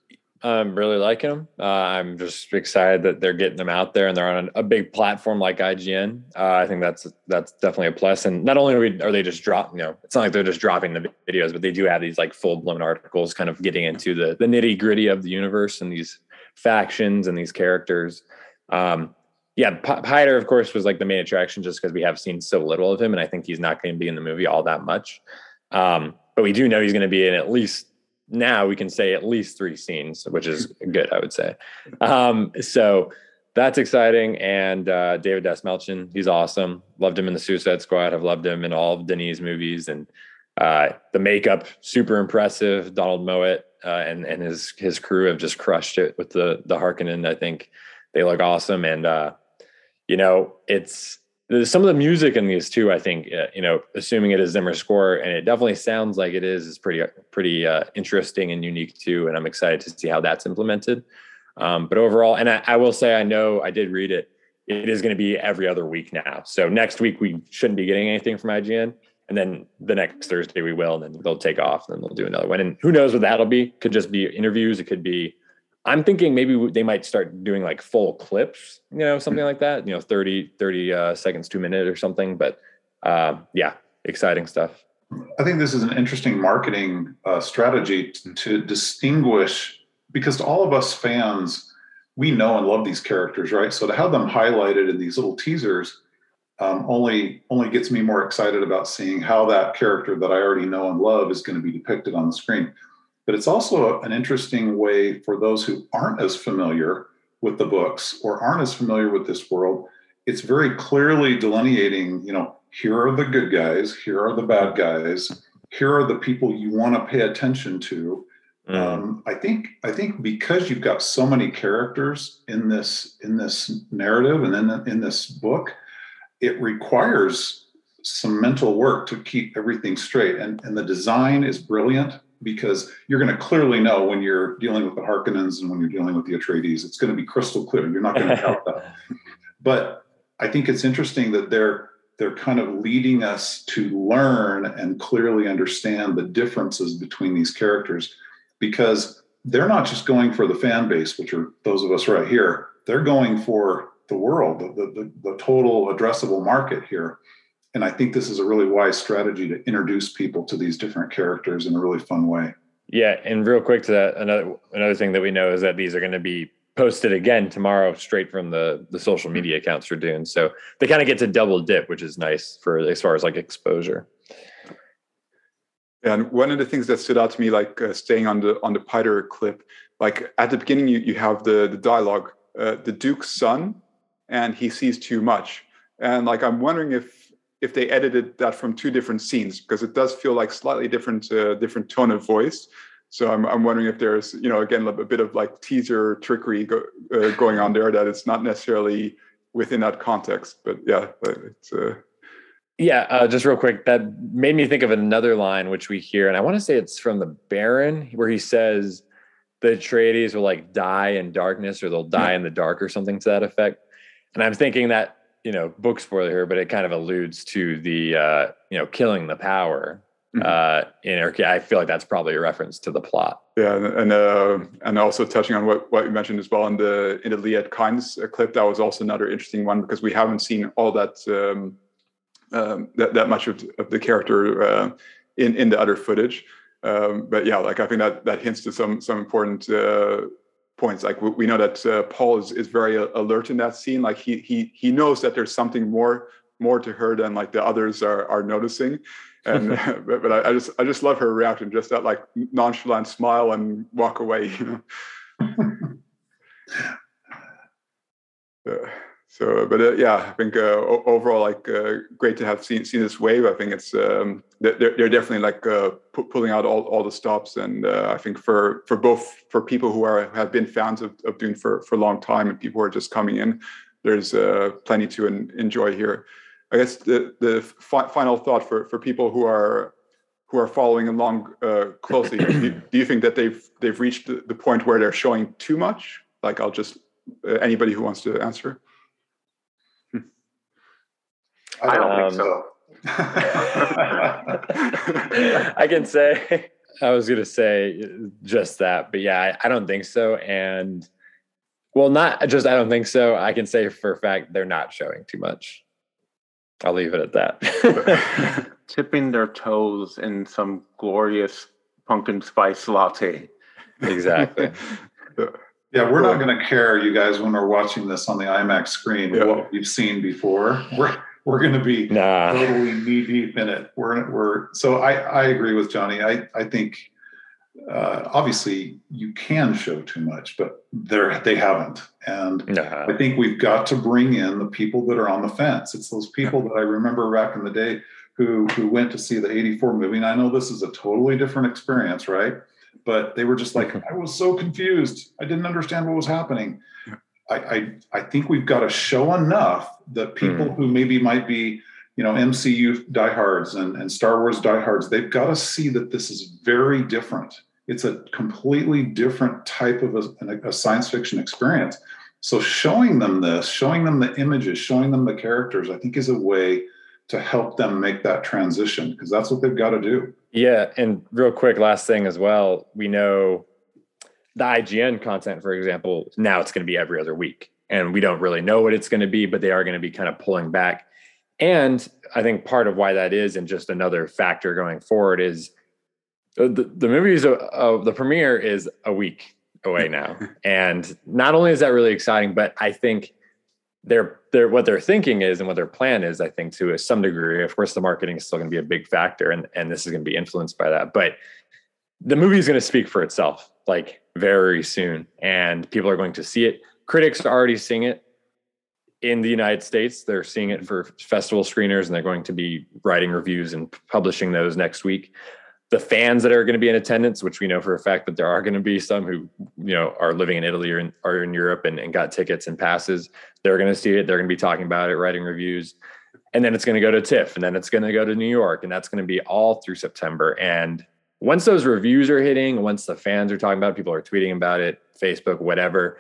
E: I'm really liking them. Uh, I'm just excited that they're getting them out there and they're on a, big platform like IGN. Uh, I think that's that's definitely a plus. And not only are, we, are they just dropping, you know, it's not like they're just dropping the videos, but they do have these like full blown articles, kind of getting into the the nitty gritty of the universe and these factions and these characters. Um, yeah, P- of course, was like the main attraction just because we have seen so little of him, and I think he's not going to be in the movie all that much. Um, but we do know he's going to be in at least now we can say at least three scenes, which is good, I would say. Um, so that's exciting. And uh, David Dastmalchian, he's awesome. Loved him in the Suicide Squad. I've loved him in all of Denis movies, and uh, the makeup super impressive. Donald Mowat uh, and and his his crew have just crushed it with the the Harkonnen. I think they look awesome, and uh, you know it's some of the music in these too. I think uh, you know, assuming it is Zimmer score, and it definitely sounds like it is, is pretty pretty uh, interesting and unique too. And I'm excited to see how that's implemented. Um, but overall, and I, I, will say, I know I did read it. It is going to be every other week now. So next week we shouldn't be getting anything from IGN, and then the next Thursday we will, and then they'll take off, and then they'll do another one. And who knows what that'll be? Could just be interviews. It could be I'm thinking maybe they might start doing like full clips, you know, something like that, you know, 30, 30 uh, seconds to a minute or something. But uh, yeah, exciting stuff.
D: I think this is an interesting marketing uh, strategy to, to distinguish because to all of us fans, we know and love these characters, right? So to have them highlighted in these little teasers um, only only gets me more excited about seeing how that character that I already know and love is going to be depicted on the screen. But it's also an interesting way for those who aren't as familiar with the books or aren't as familiar with this world. It's very clearly delineating, you know, here are the good guys, here are the bad guys, here are the people you want to pay attention to. Mm. Um, I think I think because you've got so many characters in this in this narrative and then in this book, it requires some mental work to keep everything straight. And, and the design is brilliant because you're going to clearly know when you're dealing with the Harkonnens and when you're dealing with the Atreides. It's going to be crystal clear. You're not going to doubt that. But I think it's interesting that they're they're kind of leading us to learn and clearly understand the differences between these characters because they're not just going for the fan base, which are those of us right here. They're going for the world, the, the, the total addressable market here and I think this is a really wise strategy to introduce people to these different characters in a really fun way.
E: Yeah, and real quick to that, another another thing that we know is that these are going to be posted again tomorrow, straight from the the social media accounts for Dune. So they kind of get to double dip, which is nice for as far as like exposure.
B: And one of the things that stood out to me, like uh, staying on the on the Piter clip, like at the beginning, you you have the the dialogue, uh, the Duke's son, and he sees too much, and like I'm wondering if if they edited that from two different scenes because it does feel like slightly different uh, different tone of voice. So I'm, I'm wondering if there's, you know, again, a bit of like teaser trickery go, uh, going on there that it's not necessarily within that context. But yeah, it's. Uh...
E: Yeah, uh, just real quick, that made me think of another line which we hear, and I want to say it's from the Baron, where he says the Atreides will like die in darkness, or they'll die yeah. in the dark, or something to that effect. And I'm thinking that you know, book spoiler here, but it kind of alludes to the uh, you know killing the power Mm-hmm. Uh, in I feel like that's probably a reference to the plot.
B: Yeah, and uh, and also touching on what, what you mentioned as well in the in the Liet Kynes uh, clip, that was also another interesting one because we haven't seen all that um, um, that, that much of, of the character uh, in in the other footage. Um, but yeah, like I think that that hints to some some important uh, points. Like we, we know that uh, Paul is is very alert in that scene. Like he he he knows that there's something more more to her than like the others are are noticing and but, but I, I, just I just love her reaction, just that like nonchalant smile and walk away. You know. uh, so, but uh, yeah, I think uh, overall, like, uh, great to have seen seen this wave. I think it's um, they're they're definitely like uh, pu- pulling out all, all the stops, and uh, I think for for both for people who are have been fans of, of Dune for for a long time and people who are just coming in, there's plenty to enjoy here. I guess the the fi- final thought for for people who are who are following along uh, closely, do, do, you think that they've they've reached the, point where they're showing too much? Like, I'll just uh, anybody who wants to answer.
D: I don't um, think so.
E: I can say I was going to say just that, but yeah, I, I don't think so. And well, not just I don't think so. I can say for a fact they're not showing too much. I'll leave it at that.
C: Tipping their toes in some glorious pumpkin spice latte.
E: Exactly.
D: yeah, we're not going to care, you guys, when we're watching this on the IMAX screen, yeah. what we've seen before. We're we're going to be nah. totally knee deep in it. We're we're so I I agree with Johnny. I I think uh, obviously you can show too much, but they're they haven't. And uh-huh. I think we've got to bring in the people that are on the fence. It's those people that I remember back in the day who who went to see the 84 movie. And I know this is a totally different experience, right? But they were just like, I was so confused. I didn't understand what was happening. I I, I think we've got to show enough that people mm. who maybe might be you know MCU diehards and, and Star Wars diehards, they've got to see that this is very different. It's a completely different type of a, a science fiction experience. So showing them this, showing them the images, showing them the characters, I think is a way to help them make that transition because that's what they've got to do.
E: Yeah, and real quick, last thing as well, we know the IGN content, for example, now it's going to be every other week, and we don't really know what it's going to be, but they are going to be kind of pulling back and I think part of why that is, and just another factor going forward, is uh, the, the movies of, of the premiere is a week away now. and not only is that really exciting, but I think they're, they're what they're thinking is and what their plan is, I think, to some degree. Of course, the marketing is still going to be a big factor, and, and this is going to be influenced by that. But the movie is going to speak for itself like very soon, and people are going to see it. Critics are already seeing it in the United States. They're seeing it mm-hmm. for festival screeners and they're going to be writing reviews and publishing those next week. The fans that are going to be in attendance, which we know for a fact that there are going to be some who, you know, are living in Italy or in, or in Europe and, and got tickets and passes, they're going to see it. They're going to be talking about it, writing reviews. And then it's going to go to TIFF and then it's going to go to New York. And that's going to be all through September. And once those reviews are hitting, once the fans are talking about it, people are tweeting about it, Facebook, whatever,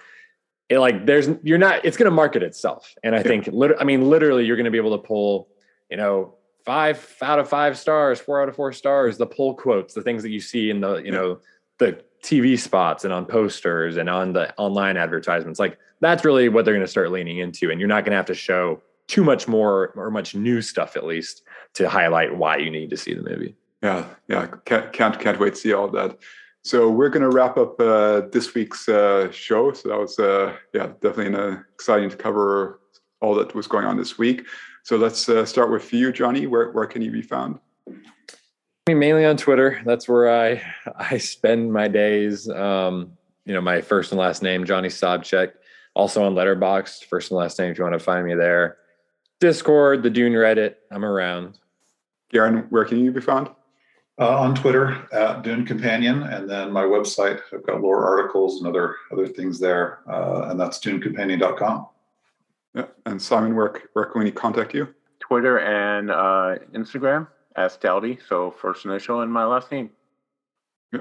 E: it like there's you're not it's going to market itself. And i think lit- i mean literally you're going to be able to pull you know five out of five stars four out of four stars the pull quotes the things that you see in the you know the tv spots and on posters and on the online advertisements like that's really what they're going to start leaning into. And you're not going to have to show too much more or much new stuff at least to highlight why you need to see the movie
B: yeah yeah can't can't, can't wait to see all that so we're going to wrap up uh, this week's uh, show. So that was, uh, yeah, definitely uh, exciting to cover all that was going on this week. So let's uh, start with you, Johnny. Where where can you be found?
E: Me mainly on Twitter. That's where I I spend my days. Um, you know, my first and last name, Johnny Sobczak. Also on Letterboxd, first and last name if you want to find me there. Discord, the Dune Reddit, I'm around.
B: Garen, where can you be found?
D: Uh, on Twitter at Dune Companion, and then my website. I've got lore articles and other other things there, uh, and that's dunecompanion.com.
B: Yeah. And Simon, where, where can we contact you?
C: Twitter and uh, Instagram as Dowdy. So first initial and my last name.
B: Yeah.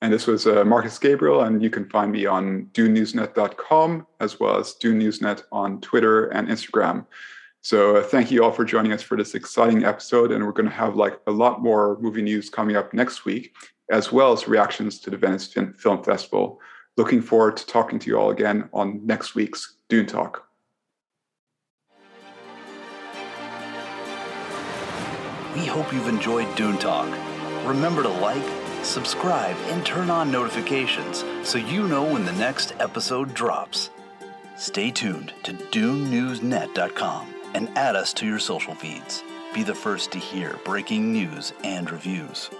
B: And this was uh, Marcus Gabriel, and you can find me on DuneNewsNet.com as well as DuneNewsNet on Twitter and Instagram. So uh, thank you all for joining us for this exciting episode, and we're going to have like a lot more movie news coming up next week, as well as reactions to the Venice Film Festival. Looking forward to talking to you all again on next week's Dune Talk.
A: We hope you've enjoyed Dune Talk. Remember to like, subscribe, and turn on notifications so you know when the next episode drops. Stay tuned to DuneNewsNet.com and add us to your social feeds. Be the first to hear breaking news and reviews.